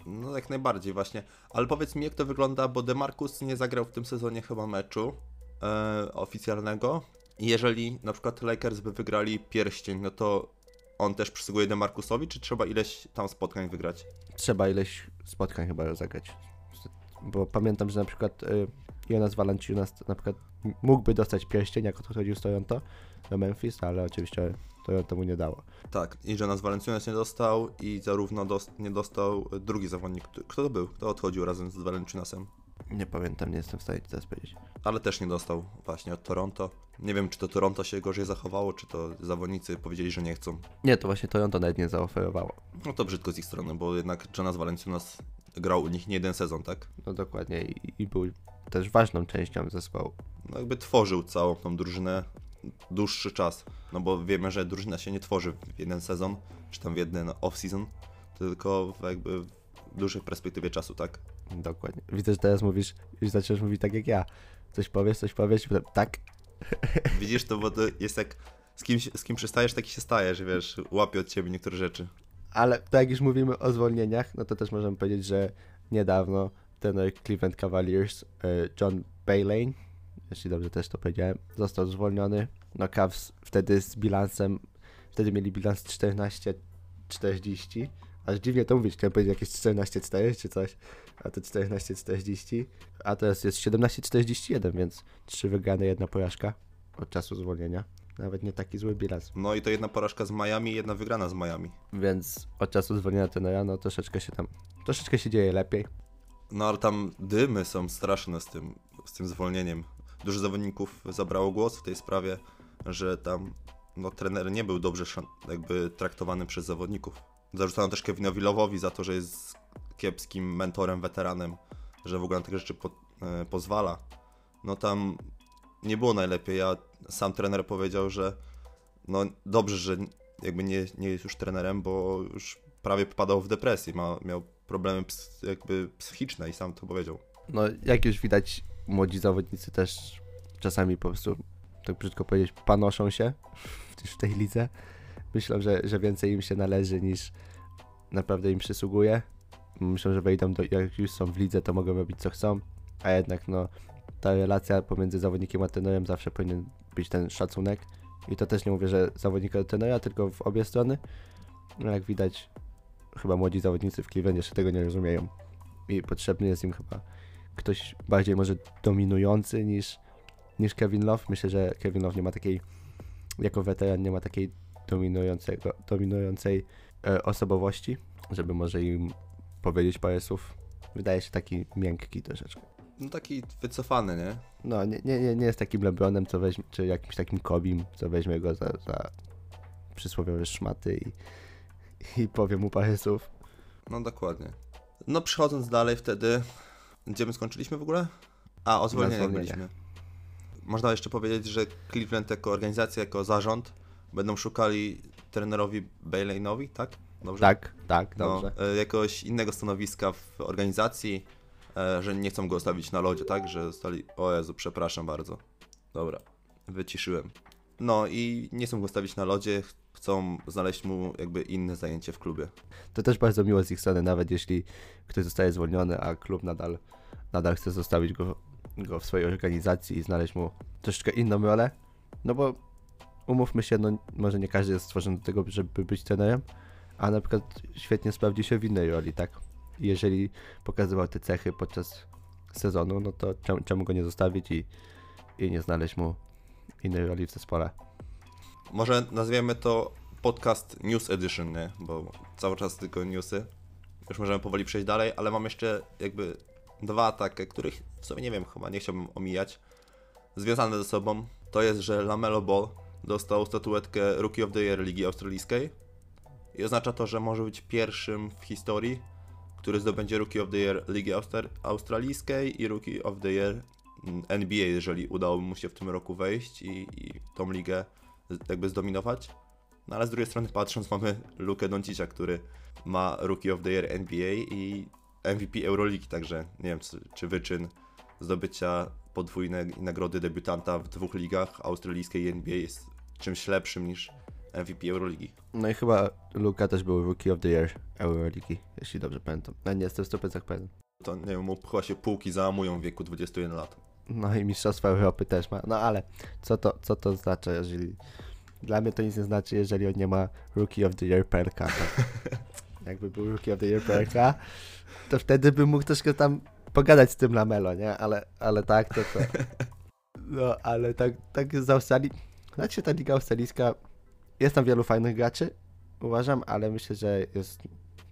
No jak najbardziej właśnie. Ale powiedz mi, jak to wygląda, bo DeMarcus nie zagrał w tym sezonie chyba meczu e, oficjalnego. Jeżeli na przykład Lakers by wygrali pierścień, no to on też przysługuje DeMarcusowi, czy trzeba ileś tam spotkań wygrać? trzeba ileś spotkań chyba rozegrać. Bo pamiętam, że na przykład y, Jonas Valanciunas na przykład mógłby dostać pierścień, jak odchodził z Toronto do Memphis, ale oczywiście Toronto mu nie dało. Tak, i że nas Valenciunas nie dostał i zarówno dos- nie dostał drugi zawodnik. Kto- to był? Kto odchodził razem z Valenciunasem? Nie pamiętam, nie jestem w stanie ci teraz powiedzieć. Ale też nie dostał właśnie od Toronto. Nie wiem, czy to Toronto się gorzej zachowało, czy to zawodnicy powiedzieli, że nie chcą. Nie, to właśnie Toronto nawet nie zaoferowało. No to brzydko z ich strony, bo jednak Jonas Valenciunas grał u nich nie jeden sezon, tak? No dokładnie i, i był też ważną częścią zespołu. No jakby tworzył całą tą drużynę dłuższy czas. No bo wiemy, że drużyna się nie tworzy w jeden sezon, czy tam w jeden off-season, tylko w jakby w dłuższej perspektywie czasu, tak? Dokładnie. Widzę, że teraz mówisz, już zaczynasz mówić tak jak ja. Coś powiesz, coś powiesz, i potem tak. Widzisz to, bo to jest jak z kim, z kim przystajesz, taki się stajesz, wiesz, łapie od ciebie niektóre rzeczy. Ale tak jak już mówimy o zwolnieniach, no to też możemy powiedzieć, że niedawno trener Cleveland Cavaliers, e, John Baylane, jeśli dobrze też to powiedziałem, został zwolniony. No Cavs wtedy z bilansem, wtedy mieli bilans 14-40. Aż dziwnie to mówić, chciałem powiedzieć jakieś 14-4 czy coś, a to 14-40. A teraz jest 17-41, więc 3 wygrane, jedna porażka od czasu zwolnienia. Nawet nie taki zły bilans. No i to jedna porażka z Miami jedna wygrana z Miami. Więc od czasu zwolnienia trenera, no troszeczkę się tam, troszeczkę się dzieje lepiej. No ale tam dymy są straszne z tym, z tym zwolnieniem. Dużo zawodników zabrało głos w tej sprawie, że tam no, trener nie był dobrze jakby traktowany przez zawodników. Zarzucano też Kevinowi Lowowi za to, że jest kiepskim mentorem, weteranem, że w ogóle na takie rzeczy po, e, pozwala. No tam nie było najlepiej, a sam trener powiedział, że no dobrze, że jakby nie, nie jest już trenerem, bo już prawie popadał w depresję, ma, miał problemy ps, jakby psychiczne i sam to powiedział. No jak już widać, młodzi zawodnicy też czasami po prostu, tak brzydko powiedzieć, panoszą się w, tej lidze. Myślą, że, że więcej im się należy niż naprawdę im przysługuje. Myślą, że wejdą do, jak już są w lidze, to mogą robić co chcą, a jednak no ta relacja pomiędzy zawodnikiem a trenerem zawsze powinien być ten szacunek. I to też nie mówię, że zawodnika do trenera, tylko w obie strony. No jak widać, chyba młodzi zawodnicy w Cleveland jeszcze tego nie rozumieją. I potrzebny jest im chyba ktoś bardziej może dominujący niż, niż Kevin Love. Myślę, że Kevin Love nie ma takiej, jako weteran nie ma takiej dominującego, dominującej e, osobowości, żeby może im powiedzieć parę słów. Wydaje się taki miękki troszeczkę. No taki wycofany, nie? No, nie, nie, nie, nie jest takim Lebronem, co weźmie, czy jakimś takim Kobim, co weźmie go za, za przysłowiowe szmaty i, i powie mu parę słów. No dokładnie. No przechodząc dalej wtedy, gdzie my skończyliśmy w ogóle? A, o zwolnieniach byliśmy. Można jeszcze powiedzieć, że Cleveland jako organizacja, jako zarząd będą szukali trenerowi Baylane'owi, tak? Dobrze? Tak, tak, dobrze. No, jakoś innego stanowiska w organizacji, e, że nie chcą go zostawić na lodzie, tak? Że zostali, o Jezu, przepraszam bardzo. Dobra, wyciszyłem. No i nie chcą go stawić na lodzie, ch- chcą znaleźć mu jakby inne zajęcie w klubie. To też bardzo miło z ich strony, nawet jeśli ktoś zostaje zwolniony, a klub nadal, nadal chce zostawić go, go w swojej organizacji i znaleźć mu troszeczkę inną rolę. No bo umówmy się, no może nie każdy jest stworzony do tego, żeby być trenerem, a na przykład świetnie sprawdzi się w innej roli, tak? Jeżeli pokazywał te cechy podczas sezonu, no to czemu, czemu go nie zostawić i, i nie znaleźć mu innej roli w zespole. Może nazwiemy to podcast News Edition, nie? Bo cały czas tylko newsy. już możemy powoli przejść dalej, ale mam jeszcze jakby dwa takie, których w sumie nie wiem, chyba nie chciałbym omijać. Związane ze sobą, to jest, że Lamelo Ball dostał statuetkę Rookie of the Year Ligi Australijskiej i oznacza to, że może być pierwszym w historii, który zdobędzie Rookie of the Year Ligi Austr- Australijskiej i Rookie of the Year NBA, jeżeli udało mu się w tym roku wejść i, i tą ligę jakby zdominować. No ale z drugiej strony patrząc mamy Lukę Doncicia, który ma Rookie of the Year NBA i MVP Euroligi, także nie wiem czy, czy wyczyn zdobycia podwójnej nagrody debiutanta w dwóch ligach, australijskiej i NBA jest czymś lepszym niż MVP Euroligi. No i chyba Luka też był Rookie of the Year Euroligi, jeśli dobrze pamiętam. No nie jestem w 100% pewien. To nie wiem, mu chyba się półki załamują w wieku 21 lat. No i Mistrzostwa Europy też ma. No ale co to, co to znaczy, jeżeli... Dla mnie to nic nie znaczy, jeżeli on nie ma Rookie of the Year. Tak? Jakby był Rookie of the Year PLK, to wtedy bym mógł troszkę tam pogadać z tym Lamelo, nie? Ale, ale tak, to to... No, ale tak, tak z Australii... Znaczy ta Liga Australijska... Jest tam wielu fajnych graczy, uważam, ale myślę, że jest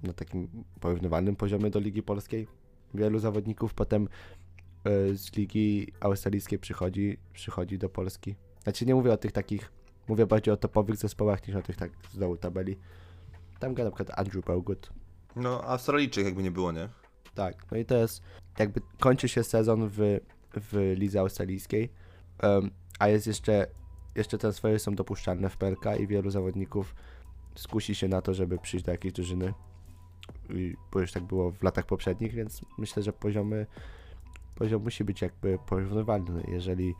na takim porównywalnym poziomie do Ligi Polskiej. Wielu zawodników potem e, z Ligi Australijskiej przychodzi, przychodzi do Polski. Znaczy nie mówię o tych takich, mówię bardziej o topowych zespołach niż o tych tak z dołu tabeli. Tam gra na przykład Andrew Bogut. No, Australijczyk jakby nie było, nie? Tak, no i to jest, jakby kończy się sezon w, w lidze australijskiej, em, a jest jeszcze, jeszcze transfery są dopuszczalne w PLK i wielu zawodników skusi się na to, żeby przyjść do jakiejś drużyny. I, bo już tak było w latach poprzednich, więc myślę, że poziomy, poziom musi być jakby porównywalny, jeżeli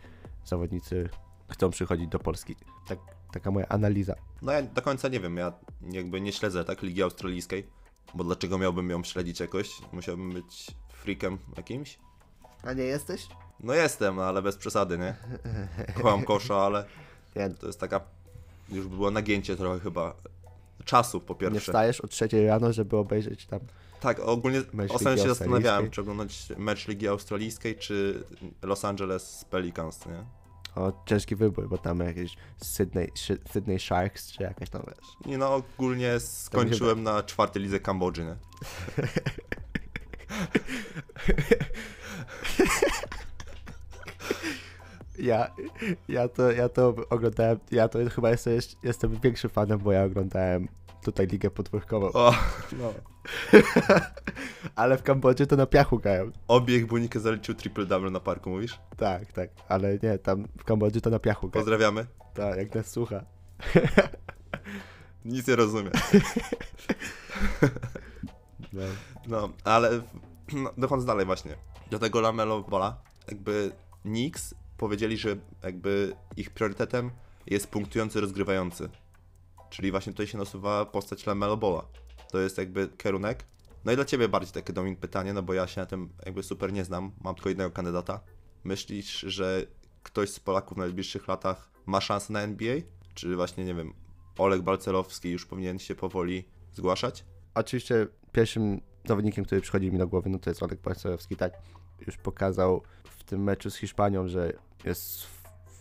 zawodnicy chcą przychodzić do Polski. Tak, taka moja analiza. No ja do końca nie wiem, ja jakby nie śledzę tak Ligi Australijskiej, bo dlaczego miałbym ją śledzić jakoś? Musiałbym być freakiem jakimś? A nie jesteś? No jestem, ale bez przesady, nie? Kocham kosza, ale Nie, to jest taka, już by było nagięcie trochę chyba czasu po nie pierwsze. wstajesz o trzeciej rano, żeby obejrzeć tam Tak, ogólnie ostatnio się zastanawiałem, czy oglądać mecz Ligi Australijskiej, czy Los Angeles Pelicans, nie? O, ciężki wybór, bo tam jakieś Sydney, Sydney Sharks, czy jakaś tam, wiesz. Nie no, ogólnie skończyłem na czwartej lidze Kambodży, nie? Ja, ja, to, ja to oglądałem, ja to chyba jestem, jestem większym fanem, bo ja oglądałem tutaj ligę podwórkową. O, No. Ale w Kambodży to na piachu grają. obieg Bunikę zaliczył triple-double na parku, mówisz? Tak, tak, ale nie, tam w Kambodży to na piachu grają. Pozdrawiamy. Tak, jak nas słucha. Nic nie rozumiem. No. No, ale no, dochodząc dalej właśnie. Do tego Lamelo Bola, jakby Knicks powiedzieli, że jakby ich priorytetem jest punktujący rozgrywający. Czyli właśnie tutaj się nasuwa postać Lamelo Bola. To jest jakby kierunek. No i dla ciebie bardziej takie Domin pytanie, no bo ja się na tym jakby super nie znam, mam tylko jednego kandydata. Myślisz, że ktoś z Polaków w najbliższych latach ma szansę na NBA? Czy właśnie, nie wiem, Oleg Balcelowski już powinien się powoli zgłaszać? Oczywiście pierwszym zawodnikiem, który przychodzi mi do głowy, no to jest Olek Barcelowski, tak? Już pokazał w tym meczu z Hiszpanią, że jest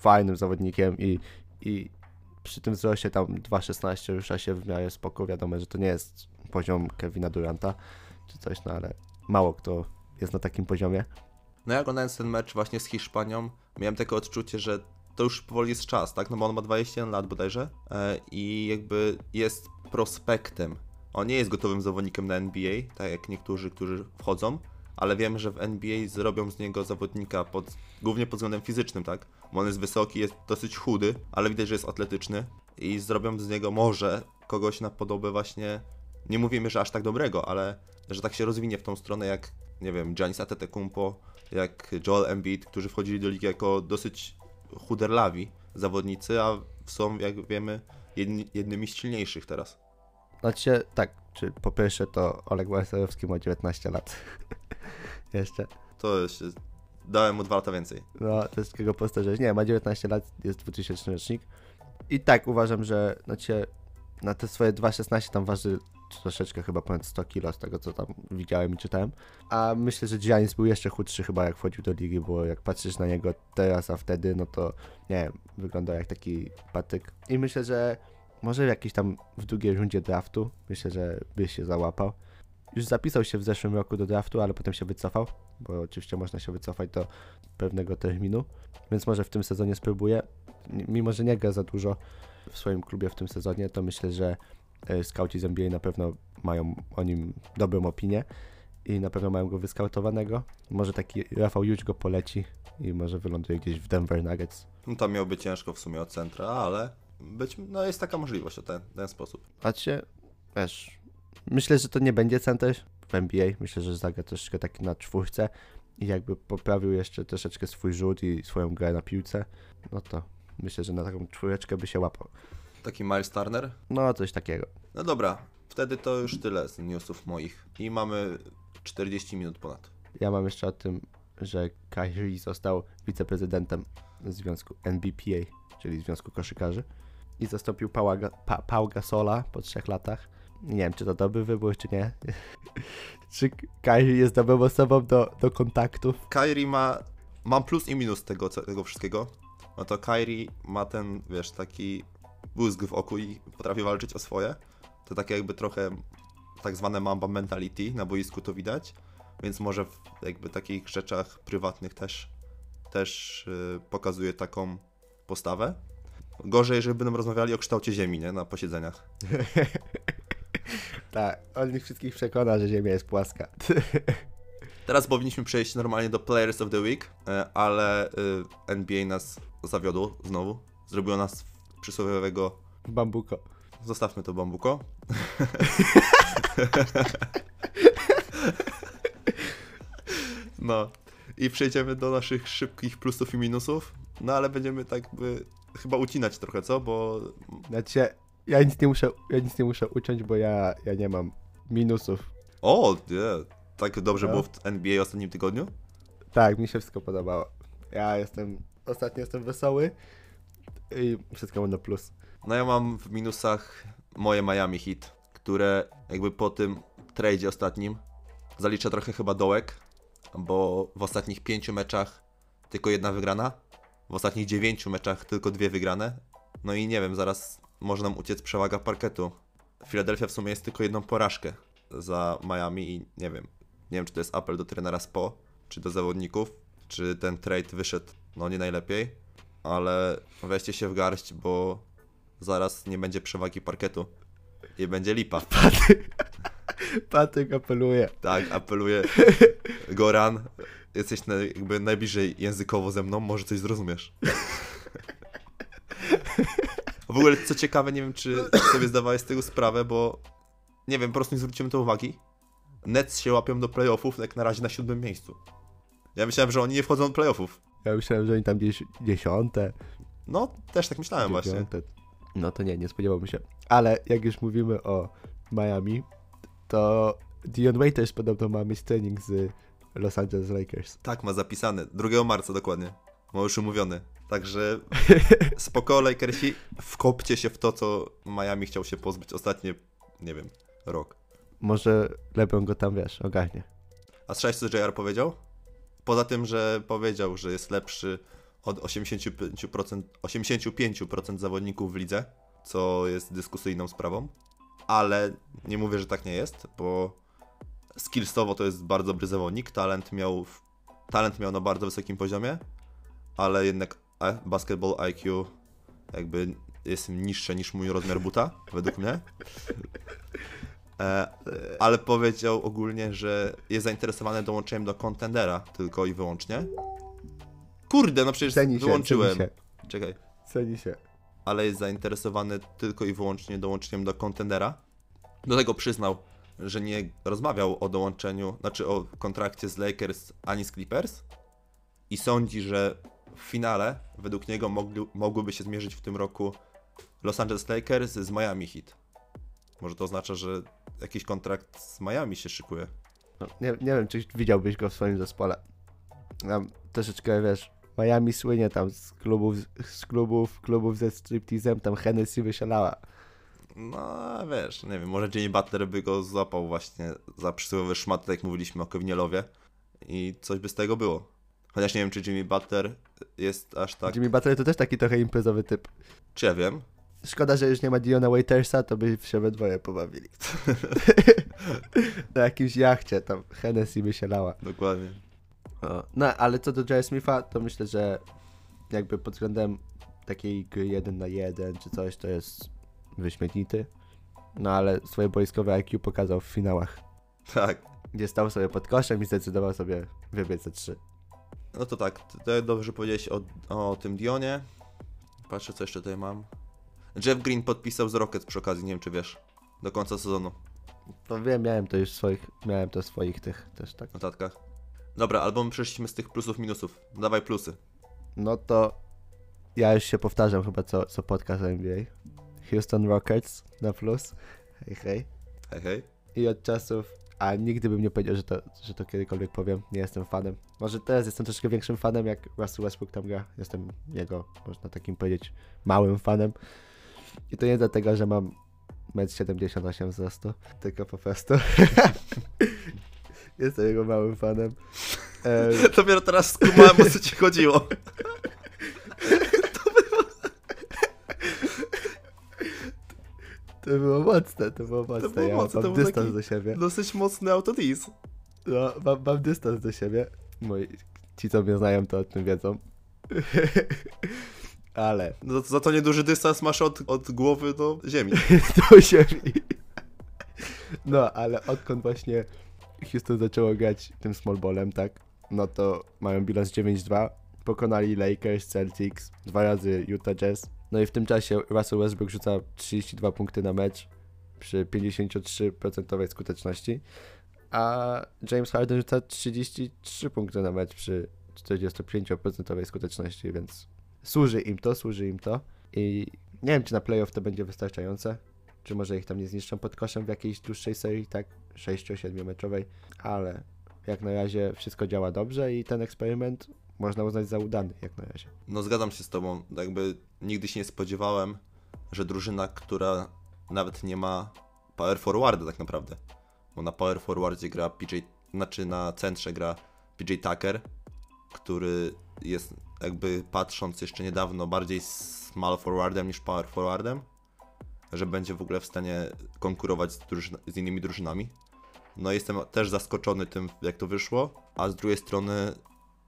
fajnym zawodnikiem i, i przy tym wzroście tam 2.16 rusza się w miarę spoko. Wiadomo, że to nie jest poziom Kevina Duranta czy coś, no ale mało kto jest na takim poziomie. No ja oglądając ten mecz właśnie z Hiszpanią, miałem takie odczucie, że to już powoli jest czas, tak? No bo on ma 21 lat bodajże e, i jakby jest prospektem. On nie jest gotowym zawodnikiem na NBA, tak jak niektórzy, którzy wchodzą, ale wiem, że w NBA zrobią z niego zawodnika pod, głównie pod względem fizycznym, tak? Bo on jest wysoki, jest dosyć chudy, ale widać, że jest atletyczny i zrobią z niego może kogoś na podobę właśnie, nie mówimy, że aż tak dobrego, ale że tak się rozwinie w tą stronę jak, nie wiem, Giannis Antetokounmpo, jak Joel Embiid, którzy wchodzili do ligi jako dosyć chuderlawi zawodnicy, a są, jak wiemy, jedni, jednymi z silniejszych teraz. Znaczy, tak, czy po pierwsze to Olek Barcelowski ma 19 lat. Jeszcze. To jeszcze dałem mu dwa lata więcej. No, to jest takiego postarześć. Nie, ma 19 lat, jest 2000 rocznik. I tak uważam, że znaczy, na te swoje 2,16 tam waży troszeczkę chyba ponad 100 kg z tego, co tam widziałem i czytałem. A myślę, że Giannis był jeszcze chudszy chyba jak wchodził do ligi, bo jak patrzysz na niego teraz, a wtedy, no to nie wiem, wygląda jak taki patyk. I myślę, że może jakiś tam w drugiej rundzie draftu, myślę, że by się załapał. już zapisał się w zeszłym roku do draftu, ale potem się wycofał, bo oczywiście można się wycofać do pewnego terminu, więc może w tym sezonie spróbuję. Mimo, że nie gra za dużo w swoim klubie w tym sezonie, to myślę, że e, skauci z NBA na pewno mają o nim dobrą opinię i na pewno mają go wyskautowanego. Może taki Rafał Juć go poleci i może wyląduje gdzieś w Denver Nuggets. No, tam miałby ciężko w sumie od centra, ale być, no jest taka możliwość o ten, ten sposób. Patrzcie, wiesz, myślę, że to nie będzie center w NBA. Myślę, że zagra troszeczkę taki na czwórce i jakby poprawił jeszcze troszeczkę swój rzut i swoją grę na piłce, no to myślę, że na taką czwóreczkę by się łapał. Taki Miles Turner. No, coś takiego. No dobra, wtedy to już tyle z newsów moich. I mamy 40 minut ponad. Ja mam jeszcze o tym, że Kyrie został wiceprezydentem związku NBPA, czyli Związku Koszykarzy i zastąpił Paula, Ga- pa, Pau Gasola po trzech latach. Nie wiem, czy to dobry wybór, czy nie. czy Kyrie jest dobrą osobą do, do kontaktów? Kyrie ma. Mam plus i minus tego, tego wszystkiego. No to Kyrie ma ten, wiesz, taki błysk w oku i potrafi walczyć o swoje. To takie jakby trochę tak zwane mamba mentality na boisku to widać. Więc może w jakby takich rzeczach prywatnych też, też yy, pokazuje taką postawę. Gorzej, jeżeli będą rozmawiali o kształcie Ziemi, nie? Na posiedzeniach. Tak, on ich wszystkich przekona, że Ziemia jest płaska. Teraz powinniśmy przejść normalnie do Players of the Week, e, ale y, NBA nas zawiodło znowu. Zrobiło nas przysłowiowego. Bambuko. Zostawmy to bambuko. No. I przejdziemy do naszych szybkich plusów i minusów. No ale będziemy tak by chyba ucinać trochę, co? Bo Znaczy, ja nic nie muszę, ja nic nie muszę uciąć, bo ja, ja nie mam minusów. O, nie. Tak dobrze No. było w NBA w ostatnim tygodniu? Tak, mi się wszystko podobało. Ja jestem, ostatnio jestem wesoły i wszystko mam na plus. No ja mam w minusach moje Miami Heat, które jakby po tym tradzie ostatnim zaliczę trochę chyba dołek, bo w ostatnich pięciu meczach tylko jedna wygrana, w ostatnich dziewięciu meczach tylko dwie wygrane. No i nie wiem, zaraz może nam uciec przewaga parketu. Philadelphia w sumie jest tylko jedną porażkę za Miami i nie wiem, nie wiem czy to jest apel do trenera Spo, czy do zawodników, czy ten trade wyszedł no nie najlepiej, ale weźcie się w garść, bo zaraz nie będzie przewagi parketu i będzie lipa. Patryk, Patryk apeluje. Tak, apeluję. Goran, jesteś na, jakby najbliżej językowo ze mną, może coś zrozumiesz. W ogóle, co ciekawe, nie wiem, czy sobie zdawałeś z tego sprawę, bo nie wiem, po prostu nie zwróciłem to uwagi. Nets się łapią do playoffów, jak na razie na siódmym miejscu. Ja myślałem, że oni nie wchodzą do playoffów. Ja myślałem, że oni tam gdzieś dziesiąte, No, też tak myślałem właśnie. No to nie, nie spodziewałbym się. Ale jak już mówimy o Miami, to Dion Waiters podobno ma mieć trening z Los Angeles Lakers. Tak, ma zapisane. 2 marca dokładnie. Ma już umówiony. Także spoko, Lakersi, wkopcie się w to, co Miami chciał się pozbyć ostatnie, nie wiem, rok. Może LeBron go tam, wiesz, ogarnie. A słyszałeś, co JR powiedział? Poza tym, że powiedział, że jest lepszy od 85%, 85% zawodników w lidze, co jest dyskusyjną sprawą, ale nie mówię, że tak nie jest, bo skillsowo to jest bardzo dobry zawodnik, talent miał, talent miał na bardzo wysokim poziomie, ale jednak e, basketball IQ jakby jest niższe niż mój rozmiar buta, według mnie. E, ale powiedział ogólnie, że jest zainteresowany dołączeniem do kontendera tylko i wyłącznie. Kurde, no przecież Ceni się, wyłączyłem. ceni się. Czekaj. Ceni się. Ale jest zainteresowany tylko i wyłącznie dołączeniem do kontendera. Do tego przyznał, że nie rozmawiał o dołączeniu, znaczy o kontrakcie z Lakers ani z Clippers i sądzi, że w finale według niego mogli, mogłyby się zmierzyć w tym roku Los Angeles Lakers z Miami Heat. Może to oznacza, że jakiś kontrakt z Miami się szykuje. No, nie, nie wiem, czy widziałbyś go w swoim zespole. Troszeczkę, wiesz, Miami słynie tam z klubów, z klubów, klubów ze striptizem, tam Hennessy wysiadała. No, wiesz, nie wiem, może Jimmy Butler by go złapał właśnie za przysłowiowy szmat, tak jak mówiliśmy o Kevinielowie i coś by z tego było. Chociaż nie wiem, czy Jimmy Butler jest aż tak... Jimmy Butler to też taki trochę imprezowy typ. Czy ja wiem? Szkoda, że już nie ma Diona Waitersa, to by się we dwoje pobawili. Na jakimś jachcie, tam Hennessy by się lała. Dokładnie. O, No, ale co do J.S. Smitha, to myślę, że jakby pod względem takiej gry 1 na 1 czy coś, to jest wyśmienity. No ale swoje boiskowe IQ pokazał w finałach, Tak. gdzie stał sobie pod koszem i zdecydował sobie wybiec ze 3. No to tak, to dobrze powiedziałeś o, o tym Dionie. Patrzę, co jeszcze tutaj mam. Jeff Green podpisał z Rockets przy okazji, nie wiem czy wiesz. Do końca sezonu To wiem, miałem to już w swoich, miałem to swoich tych też tak. notatkach. Dobra, albo my przeszliśmy z tych plusów minusów. Dawaj plusy. No to ja już się powtarzam chyba co, co podcast NBA. Houston Rockets na plus. Hej, hej. Hej, hej. I od czasów, a nigdy bym nie powiedział, że to, że to kiedykolwiek powiem, nie jestem fanem. Może teraz jestem troszkę większym fanem, jak Russell Westbrook tam gra. Jestem jego, można takim powiedzieć, małym fanem. I to nie dlatego, że mam 1,78 m wzrostu, tylko po prostu jestem jego małym fanem. Dopiero teraz skumałem, o co ci chodziło. to było mocne, to było mocne. było ja mocne, to mam był dystans do siebie. Dosyć mocny autodis. No, mam, mam dystans do siebie. Moi, ci, co mnie znają, to o tym wiedzą. Ale No, za to nieduży dystans masz od, od głowy do ziemi. do ziemi. No, ale odkąd właśnie Houston zaczęło grać tym small ballem, tak? No to mają bilans 9-2. Pokonali Lakers, Celtics, dwa razy Utah Jazz. No i w tym czasie Russell Westbrook rzuca 32 punkty na mecz przy 53% skuteczności, a James Harden rzuca 33 punkty na mecz przy 45% skuteczności, więc służy im to, służy im to. I nie wiem, czy na playoff to będzie wystarczające, czy może ich tam nie zniszczą pod koszem w jakiejś dłuższej serii, tak 6-7 meczowej, ale jak na razie wszystko działa dobrze i ten eksperyment można uznać za udany, jak na razie. No zgadzam się z tobą. Jakby nigdy się nie spodziewałem, że drużyna, która nawet nie ma power forwarda tak naprawdę. Bo na power forwardzie gra PJ, znaczy na centrze gra PJ Tucker, który jest jakby patrząc jeszcze niedawno bardziej small forwardem niż power forwardem, że będzie w ogóle w stanie konkurować z, z innymi drużynami. No jestem też zaskoczony tym, jak to wyszło, a z drugiej strony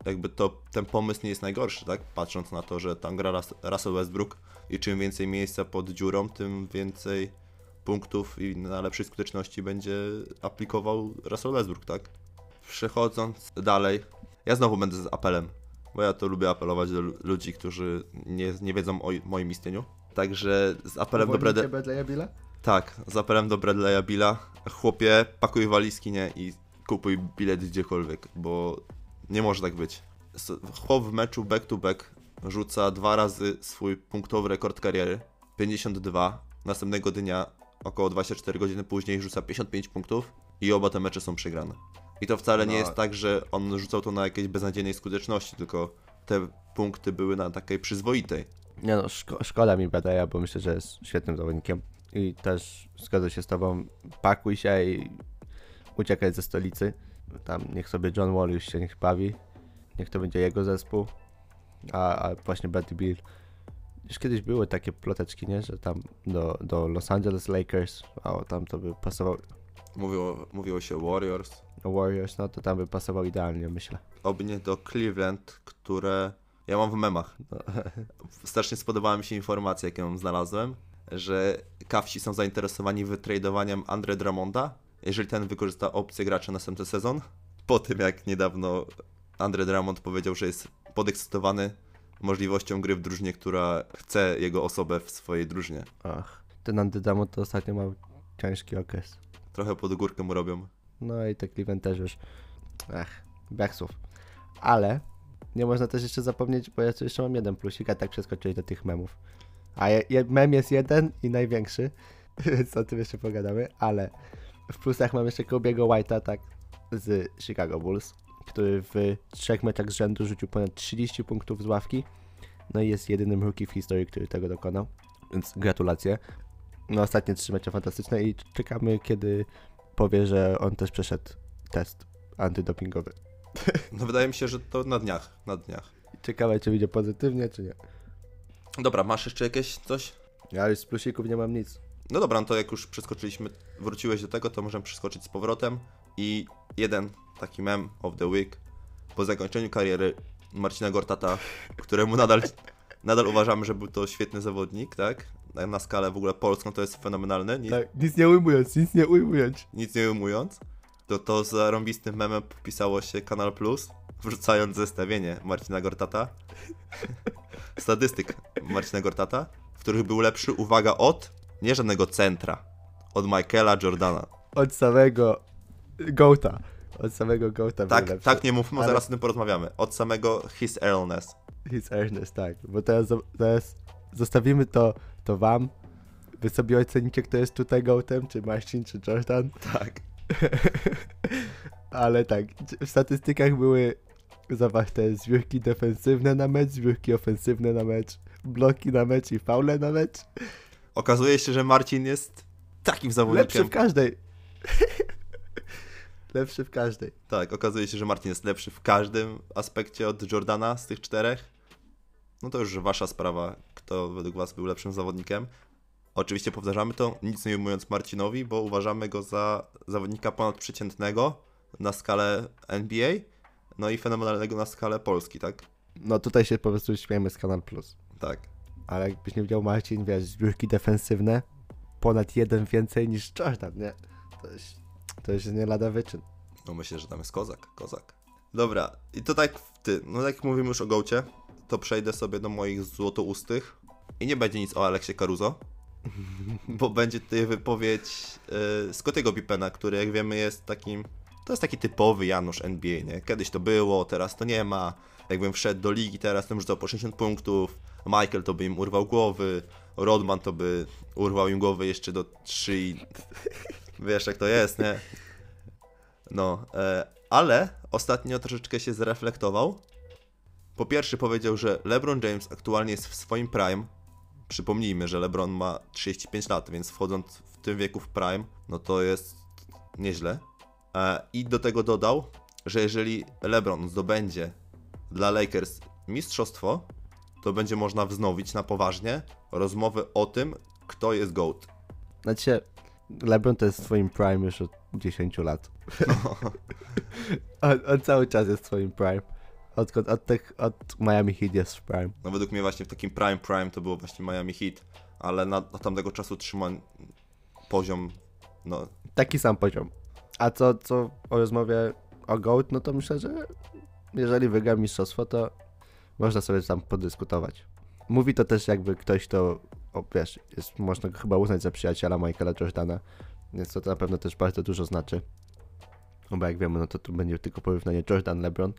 jakby to ten pomysł nie jest najgorszy, tak? Patrząc na to, że tam gra Rus- Russell Westbrook i czym więcej miejsca pod dziurą, tym więcej punktów i na lepszej skuteczności będzie aplikował Russell Westbrook, tak? Przechodząc dalej, ja znowu będę z apelem, bo ja to lubię apelować do lu- ludzi, którzy nie, nie wiedzą o moim istnieniu. Także z apelem do Brede... Bradley'a? Tak, z apelem do Bradley'a Billa. Chłopie, pakuj walizki, nie? I kupuj bilet gdziekolwiek, bo nie może tak być. Chłop w meczu back to back rzuca dwa razy swój punktowy rekord kariery. 52. Następnego dnia, około 24 godziny później, rzuca 55 punktów i oba te mecze są przegrane. I to wcale nie No. jest tak, że on rzucał to na jakiejś beznadziejnej skuteczności, tylko te punkty były na takiej przyzwoitej. Nie no, szko- szkoda mi Bradley'a, bo myślę, że jest świetnym zawodnikiem. I też zgodzę się z tobą, pakuj się i uciekaj ze stolicy. Tam niech sobie John Wall już się niech bawi. Niech to będzie jego zespół. A, a właśnie Bradley Bill. Już kiedyś były takie ploteczki, nie? Że tam do, do Los Angeles Lakers, a tam to by pasował Mówiło, mówiło się Warriors, Warriors, no to tam by pasował idealnie, myślę. oby nie do Cleveland, które ja mam w memach. Strasznie spodobała mi się informacja, jaką znalazłem, że Kawsi są zainteresowani wytradowaniem Andre Drummonda, jeżeli ten wykorzysta opcję gracza następny sezon. Po tym, jak niedawno Andre Drummond powiedział, że jest podekscytowany możliwością gry w drużynie, która chce jego osobę w swojej drużynie. Ach, ten Andydamo to ostatnio miał ciężki okres. Trochę pod górkę mu robią. No i te Cleveland też już. Ach, brak słów. Ale nie można też jeszcze zapomnieć, bo ja tu jeszcze mam jeden plusik, a tak przeskoczyłeś do tych memów. A je, je, mem jest jeden i największy, więc o tym jeszcze pogadamy, ale w plusach mam jeszcze Kobiego White'a, tak, z Chicago Bulls, który w trzech meczach z rzędu rzucił ponad 30 punktów z ławki. No i jest jedynym rookie w historii, który tego dokonał, więc gratulacje. No ostatnie trzy mecze fantastyczne i czekamy, kiedy powie, że on też przeszedł test antydopingowy. No wydaje mi się, że to na dniach, na dniach. Ciekawe, czy wyjdzie pozytywnie, czy nie. Dobra, masz jeszcze jakieś coś? Ja już z plusików nie mam nic. No dobra, no to jak już przeskoczyliśmy, wróciłeś do tego, to możemy przeskoczyć z powrotem. I jeden taki mem of the week. Po zakończeniu kariery Marcina Gortata, któremu nadal, nadal uważamy, że był to świetny zawodnik, tak? Na, na skalę w ogóle polską to jest fenomenalny, nic, Tak, nic nie ujmując, nic nie ujmując. nic nie ujmując. To to zarąbistym memem popisało się Kanal Plus, wrzucając zestawienie Marcina Gortata. Statystyk Marcina Gortata, w których był lepszy, uwaga, od nie żadnego centra, od Michaela Jordana. Od samego Goata. Od samego Goata Tak, tak nie mówmy, Ale- zaraz o tym porozmawiamy. Od samego His Earlness. His Ernest, tak. Bo teraz, teraz zostawimy to, to wam. Wy sobie ocenicie, kto jest tutaj Goatem, czy Marcin, czy Jordan. Tak. Ale tak, w statystykach były zawarte zbiórki defensywne na mecz, zbiórki ofensywne na mecz, bloki na mecz i faule na mecz. Okazuje się, że Marcin jest takim Lepszy zawodnikiem. w każdej. Lepszy w każdej. Tak, okazuje się, że Marcin jest lepszy w każdym aspekcie od Jordana z tych czterech. No to już wasza sprawa, kto według was był lepszym zawodnikiem. Oczywiście powtarzamy to, nic nie ujmując Marcinowi, bo uważamy go za zawodnika ponadprzeciętnego na skalę NBA, no i fenomenalnego na skalę Polski, tak? No tutaj się po prostu śmiejemy z Kanal Plus. Tak. Ale jakbyś nie widział Marcin, wiesz, zbiórki defensywne, ponad jeden więcej niż Jordan, nie? To jest, to jest nie lada wyczyn. No myślę, że tam jest kozak, kozak. Dobra, i to tak w ty, no jak mówimy już o Gołcie, to przejdę sobie do moich złotoustych i nie będzie nic o Aleksie Caruso, bo będzie tutaj wypowiedź yy, Scottiego Pippena, który jak wiemy jest takim, to jest taki typowy Janusz NBA, nie? Kiedyś to było, teraz to nie ma, jakbym wszedł do ligi teraz, to rzucał po 60 punktów, Michael to by im urwał głowy, Rodman to by urwał im głowy jeszcze do 3 i wiesz jak to jest, nie? No, e, ale ostatnio troszeczkę się zreflektował. Po pierwsze powiedział, że LeBron James aktualnie jest w swoim prime. Przypomnijmy, że LeBron ma 35 lat, więc wchodząc w tym wieku w prime, no to jest nieźle. E, I do tego dodał, że jeżeli LeBron zdobędzie dla Lakers mistrzostwo, to będzie można wznowić na poważnie rozmowy o tym, kto jest GOAT. Znaczy, LeBron to jest w swoim prime już od 10 lat. on, on cały czas jest w swoim prime. Odkąd, od, tych, od Miami Heat jest w prime. No według mnie właśnie w takim prime prime to było właśnie Miami Heat, ale na, na tamtego czasu trzyma poziom, no Taki sam poziom. A co, co o rozmowie o GOAT, no to myślę, że jeżeli wygra mistrzostwo, to można sobie tam podyskutować. Mówi to też jakby ktoś, kto, o, wiesz, jest, można go chyba uznać za przyjaciela Michaela Jordana, więc to na pewno też bardzo dużo znaczy. No bo jak wiemy, no to tu będzie tylko porównanie Jordan-LeBron,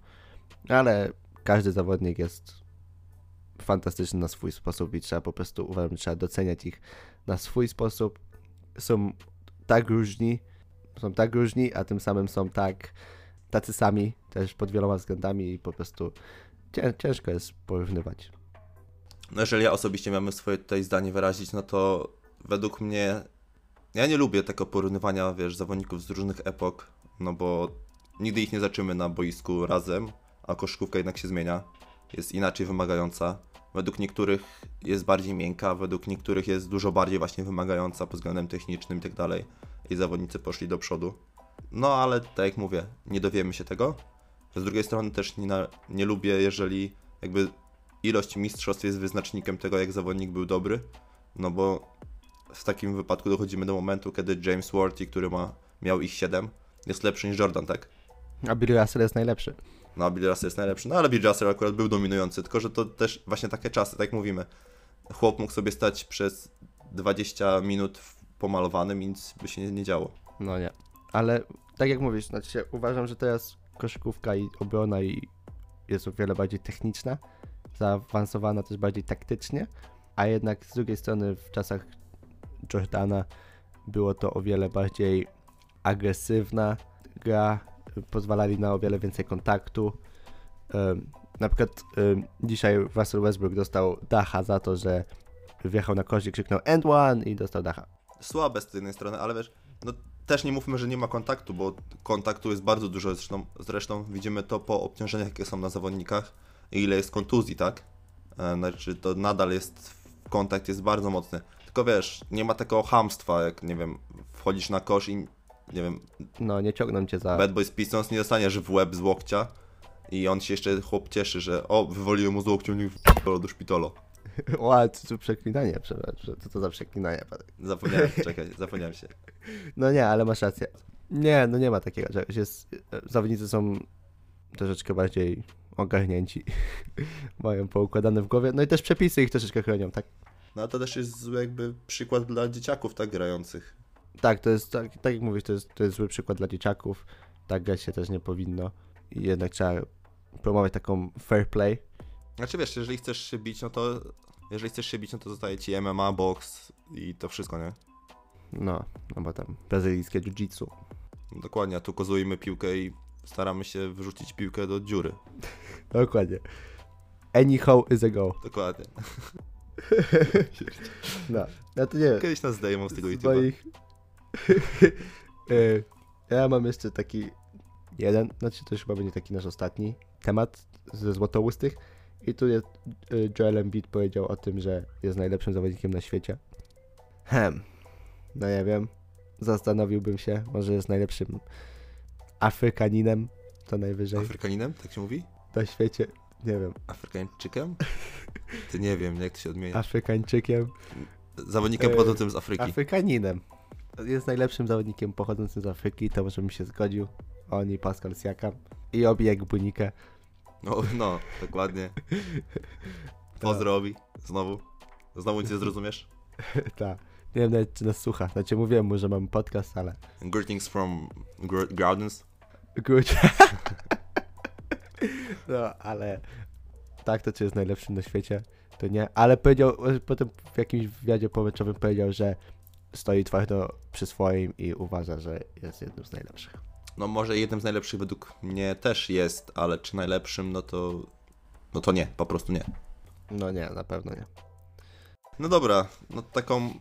ale każdy zawodnik jest fantastyczny na swój sposób i trzeba po prostu, uważam, trzeba doceniać ich na swój sposób. Są tak różni, są tak różni, a tym samym są tak tacy sami też pod wieloma względami i po prostu ciężko jest porównywać. No jeżeli ja osobiście miałbym swoje tutaj zdanie wyrazić, no to według mnie ja nie lubię tego porównywania, wiesz, zawodników z różnych epok, no bo nigdy ich nie zaczymy na boisku razem, a koszykówka jednak się zmienia, jest inaczej wymagająca. Według niektórych jest bardziej miękka, według niektórych jest dużo bardziej właśnie wymagająca pod względem technicznym i tak dalej. I zawodnicy poszli do przodu. No ale tak jak mówię, nie dowiemy się tego. Z drugiej strony też nie, na, nie lubię, jeżeli jakby ilość mistrzostw jest wyznacznikiem tego, jak zawodnik był dobry, no bo w takim wypadku dochodzimy do momentu, kiedy James Worthy, który ma, miał ich 7, jest lepszy niż Jordan, tak? A Bill Russell jest najlepszy. No a Bill Russell jest najlepszy, no ale Bill Russell akurat był dominujący, tylko że to też właśnie takie czasy, tak jak mówimy. Chłop mógł sobie stać przez 20 minut pomalowanym i nic by się nie, nie działo. No nie. Ale tak jak mówisz, znaczy uważam, że teraz koszykówka i obrona i jest o wiele bardziej techniczna, zaawansowana też bardziej taktycznie, a jednak z drugiej strony w czasach Jordana było to o wiele bardziej agresywna gra, pozwalali na o wiele więcej kontaktu. Na przykład dzisiaj Russell Westbrook dostał dacha za to, że wjechał na kość i krzyknął end one i dostał dacha. Słabe z jednej strony, ale wiesz, no też nie mówmy, że nie ma kontaktu, bo kontaktu jest bardzo dużo, zresztą, zresztą widzimy to po obciążeniach, jakie są na zawodnikach i ile jest kontuzji, tak? E, Znaczy to nadal jest kontakt jest bardzo mocny. Tylko wiesz, nie ma takiego hamstwa, jak nie wiem, wchodzisz na kosz i nie wiem, No, nie ciągną cię za... Bad Boys Pistons nie dostaniesz w łeb z łokcia i on się jeszcze chłop cieszy, że o, wywoliłem mu z łokcia, nie w do szpitala. Ła, co to przeklinanie, przepraszam. Co to za przeklinanie, Patryk? Zapomniałem, czekaj, zapomniałem się. No nie, ale masz rację. Nie, no nie ma takiego czegoś. Jest, e, zawodnicy są troszeczkę bardziej ogarnięci. Mają poukładane w głowie. No i też przepisy ich troszeczkę chronią, tak? No to też jest zły jakby przykład dla dzieciaków tak grających. Tak, to jest, tak, tak jak mówisz, to jest, to jest zły przykład dla dzieciaków. Tak grać się też nie powinno. I jednak trzeba promować taką fair play. Znaczy wiesz, jeżeli chcesz się bić, no to jeżeli chcesz się bić, no to zostaje ci MMA, box i to wszystko, nie? No, no bo tam brazylijskie jiu-jitsu. Dokładnie, a tu kozujemy piłkę i staramy się wyrzucić piłkę do dziury. Dokładnie. Anyhow is a go. Dokładnie. No, no to nie Kiedyś nas zdejmą z tego z YouTube'a. moich... E, ja mam jeszcze taki jeden, znaczy to już chyba będzie taki nasz ostatni temat ze złotołystych. I tu jest e, Joel Embiid powiedział o tym, że jest najlepszym zawodnikiem na świecie. Hem. No nie wiem. Zastanowiłbym się, może jest najlepszym Afrykaninem, to najwyżej Afrykaninem, tak się mówi? na świecie. Nie wiem, Afrykańczykiem? Ty nie wiem, jak to się odmienia. Afrykańczykiem. Zawodnikiem e, pochodzącym z Afryki. Afrykaninem. Jest najlepszym zawodnikiem pochodzącym z Afryki, to może bym się zgodził. On i Pascal Siakam. I Obieg Bunikę. No, no, dokładnie. Pozdrowi. Znowu. Znowu nic nie zrozumiesz? tak. Nie wiem nawet, czy nas słucha. Znaczy mówiłem mu, że mamy podcast, ale... Greetings from Gr- Groudens. Good. no, ale... Tak, to czy jest najlepszym na świecie, to nie. Ale powiedział, potem w jakimś wywiadzie pomyczowym powiedział, że stoi twardo przy swoim i uważa, że jest jednym z najlepszych. No może jednym z najlepszych według mnie też jest, ale czy najlepszym, no to... No to nie, po prostu nie. No nie, na pewno nie. No dobra, no taką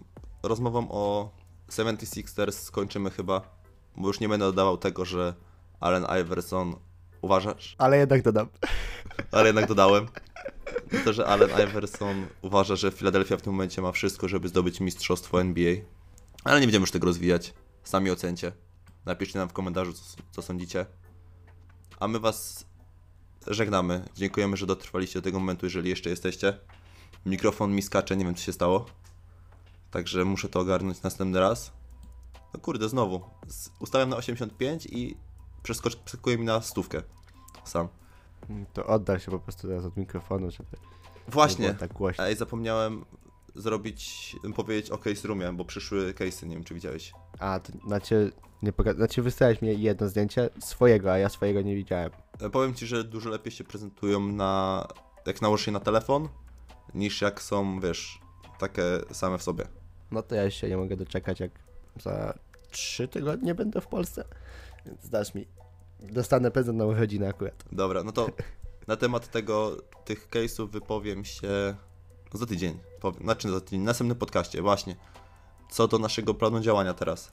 rozmową o 76ers skończymy chyba, bo już nie będę dodawał tego, że Allen Iverson uważasz, Ale jednak dodam. ale jednak dodałem. To, że Allen Iverson uważa, że Philadelphia w tym momencie ma wszystko, żeby zdobyć mistrzostwo NBA. Ale nie będziemy już tego rozwijać. Sami ocencie. Napiszcie nam w komentarzu, co, co sądzicie. A my Was żegnamy. Dziękujemy, że dotrwaliście do tego momentu, jeżeli jeszcze jesteście. Mikrofon mi skacze, nie wiem co się stało. Także muszę to ogarnąć następny raz. No kurde, znowu. Ustawiam na 85 i przeskakuje mi na stówkę. Sam. To oddal się po prostu teraz od mikrofonu, żeby nie Właśnie. tak głośno. Ej, zapomniałem zrobić, powiedzieć o case roomie, bo przyszły case'y, nie wiem czy widziałeś. A, to znaczy, nie poka- znaczy wysłałeś mi jedno zdjęcie swojego, a ja swojego nie widziałem. E, Powiem ci, że dużo lepiej się prezentują na, jak nałożysz je na telefon, niż jak są, wiesz, takie same w sobie. No to ja się nie mogę doczekać, jak za trzy tygodnie będę w Polsce. Więc dasz mi. Dostanę prezent na urodziny akurat. Dobra, no to na temat tego, tych case'ów wypowiem się za tydzień. Powiem, znaczy za tydzień, w następnym podcaście, właśnie. Co do naszego planu działania teraz.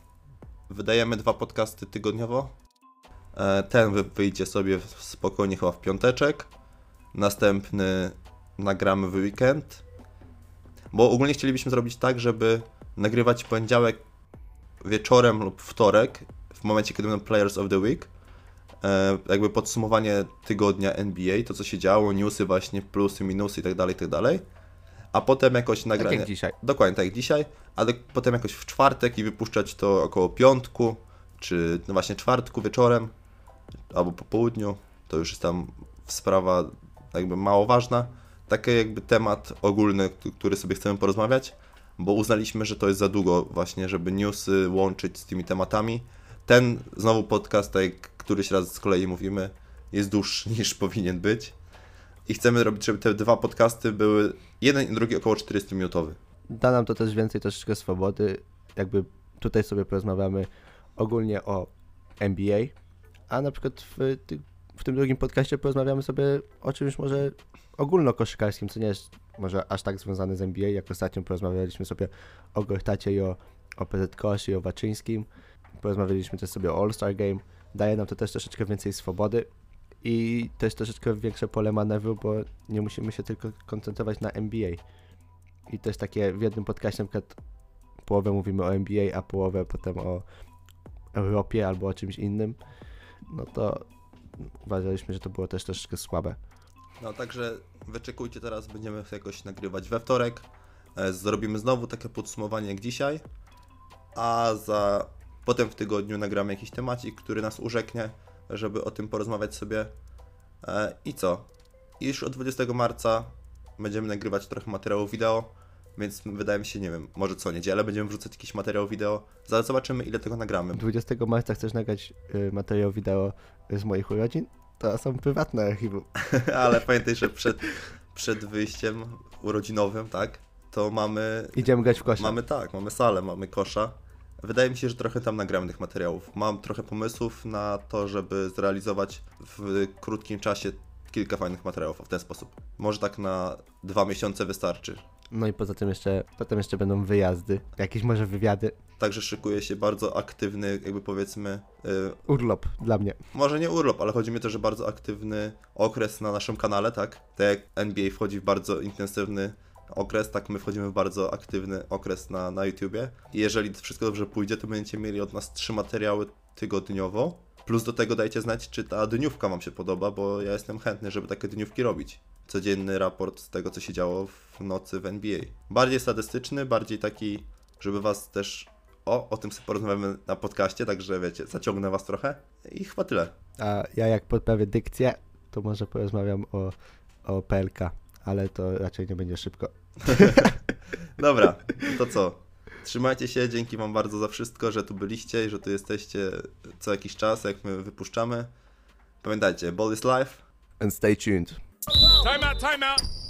Wydajemy dwa podcasty tygodniowo. E, Ten wy- wyjdzie sobie spokojnie chyba w piąteczek. Następny nagramy w weekend. Bo ogólnie chcielibyśmy zrobić tak, żeby nagrywać poniedziałek wieczorem lub wtorek, w momencie, kiedy będą Players of the Week e, jakby podsumowanie tygodnia NBA, to co się działo, newsy właśnie, plusy, minusy i tak A potem jakoś Tak nagranie. jak dzisiaj. Dokładnie tak jak dzisiaj, ale potem jakoś w czwartek i wypuszczać to około piątku, czy no właśnie czwartku wieczorem, albo po południu. To już jest tam sprawa jakby mało ważna. Taki jakby temat ogólny, który sobie chcemy porozmawiać, bo uznaliśmy, że to jest za długo właśnie, żeby newsy łączyć z tymi tematami. Ten znowu podcast, tak jak któryś raz z kolei mówimy, jest dłuższy niż powinien być. I chcemy robić, żeby te dwa podcasty były jeden i drugi około 40-minutowy. Da nam to też więcej troszeczkę swobody. Jakby tutaj sobie porozmawiamy ogólnie o NBA, a na przykład w, w tym drugim podcaście porozmawiamy sobie o czymś może ogólnokoszykarskim, co nie jest może aż tak związane z NBA, jak ostatnio porozmawialiśmy sobie o Gortacie i o, o PZ i o Waczyńskim. Porozmawialiśmy też sobie o All-Star Game. Daje nam to też troszeczkę więcej swobody i też troszeczkę większe pole manewru, bo nie musimy się tylko koncentrować na NBA. i też takie w jednym podcaście na przykład połowę mówimy o NBA, a połowę potem o Europie albo o czymś innym, no to uważaliśmy, że to było też troszeczkę słabe. No także wyczekujcie teraz, będziemy jakoś nagrywać we wtorek. E, Zrobimy znowu takie podsumowanie jak dzisiaj, a za potem w tygodniu nagramy jakiś temacik, który nas urzeknie, żeby o tym porozmawiać sobie. E, I co? Już od 20 marca będziemy nagrywać trochę materiałów wideo, więc wydaje mi się, nie wiem, może co niedzielę będziemy wrzucać jakiś materiał wideo. Zaraz zobaczymy ile tego nagramy. 20 marca chcesz nagrać y, materiał wideo z moich urodzin? To są prywatne archiwum. Ale pamiętaj, że przed, przed wyjściem urodzinowym, tak, to mamy Idziemy grać w kosza. Mamy tak, mamy salę, mamy kosza. Wydaje mi się, że trochę tam nagramy tych materiałów. Mam trochę pomysłów na to, żeby zrealizować w krótkim czasie kilka fajnych materiałów w ten sposób. Może tak na dwa miesiące wystarczy. No i poza tym jeszcze, potem jeszcze będą wyjazdy, jakieś może wywiady. Także szykuje się bardzo aktywny, jakby powiedzmy, y, Urlop dla mnie. może nie urlop, ale chodzi mi też, że bardzo aktywny okres na naszym kanale, tak? Tak jak NBA wchodzi w bardzo intensywny okres, tak my wchodzimy w bardzo aktywny okres na, na YouTubie. I jeżeli wszystko dobrze pójdzie, to będziecie mieli od nas trzy materiały tygodniowo. Plus do tego dajcie znać, czy ta dniówka Wam się podoba, bo ja jestem chętny, żeby takie dniówki robić. Codzienny raport z tego, co się działo w nocy w NBA. Bardziej statystyczny, bardziej taki, żeby Was też... O, o tym sobie porozmawiamy na podcaście, także wiecie, zaciągnę Was trochę. I chyba tyle. A ja jak podprawię dykcję, to może porozmawiam o, o PLK, ale to raczej nie będzie szybko. Dobra, to co? Trzymajcie się, dzięki Wam bardzo za wszystko, że tu byliście i że tu jesteście co jakiś czas, jak my wypuszczamy. Pamiętajcie, ball is life. And stay tuned. Time out, time out.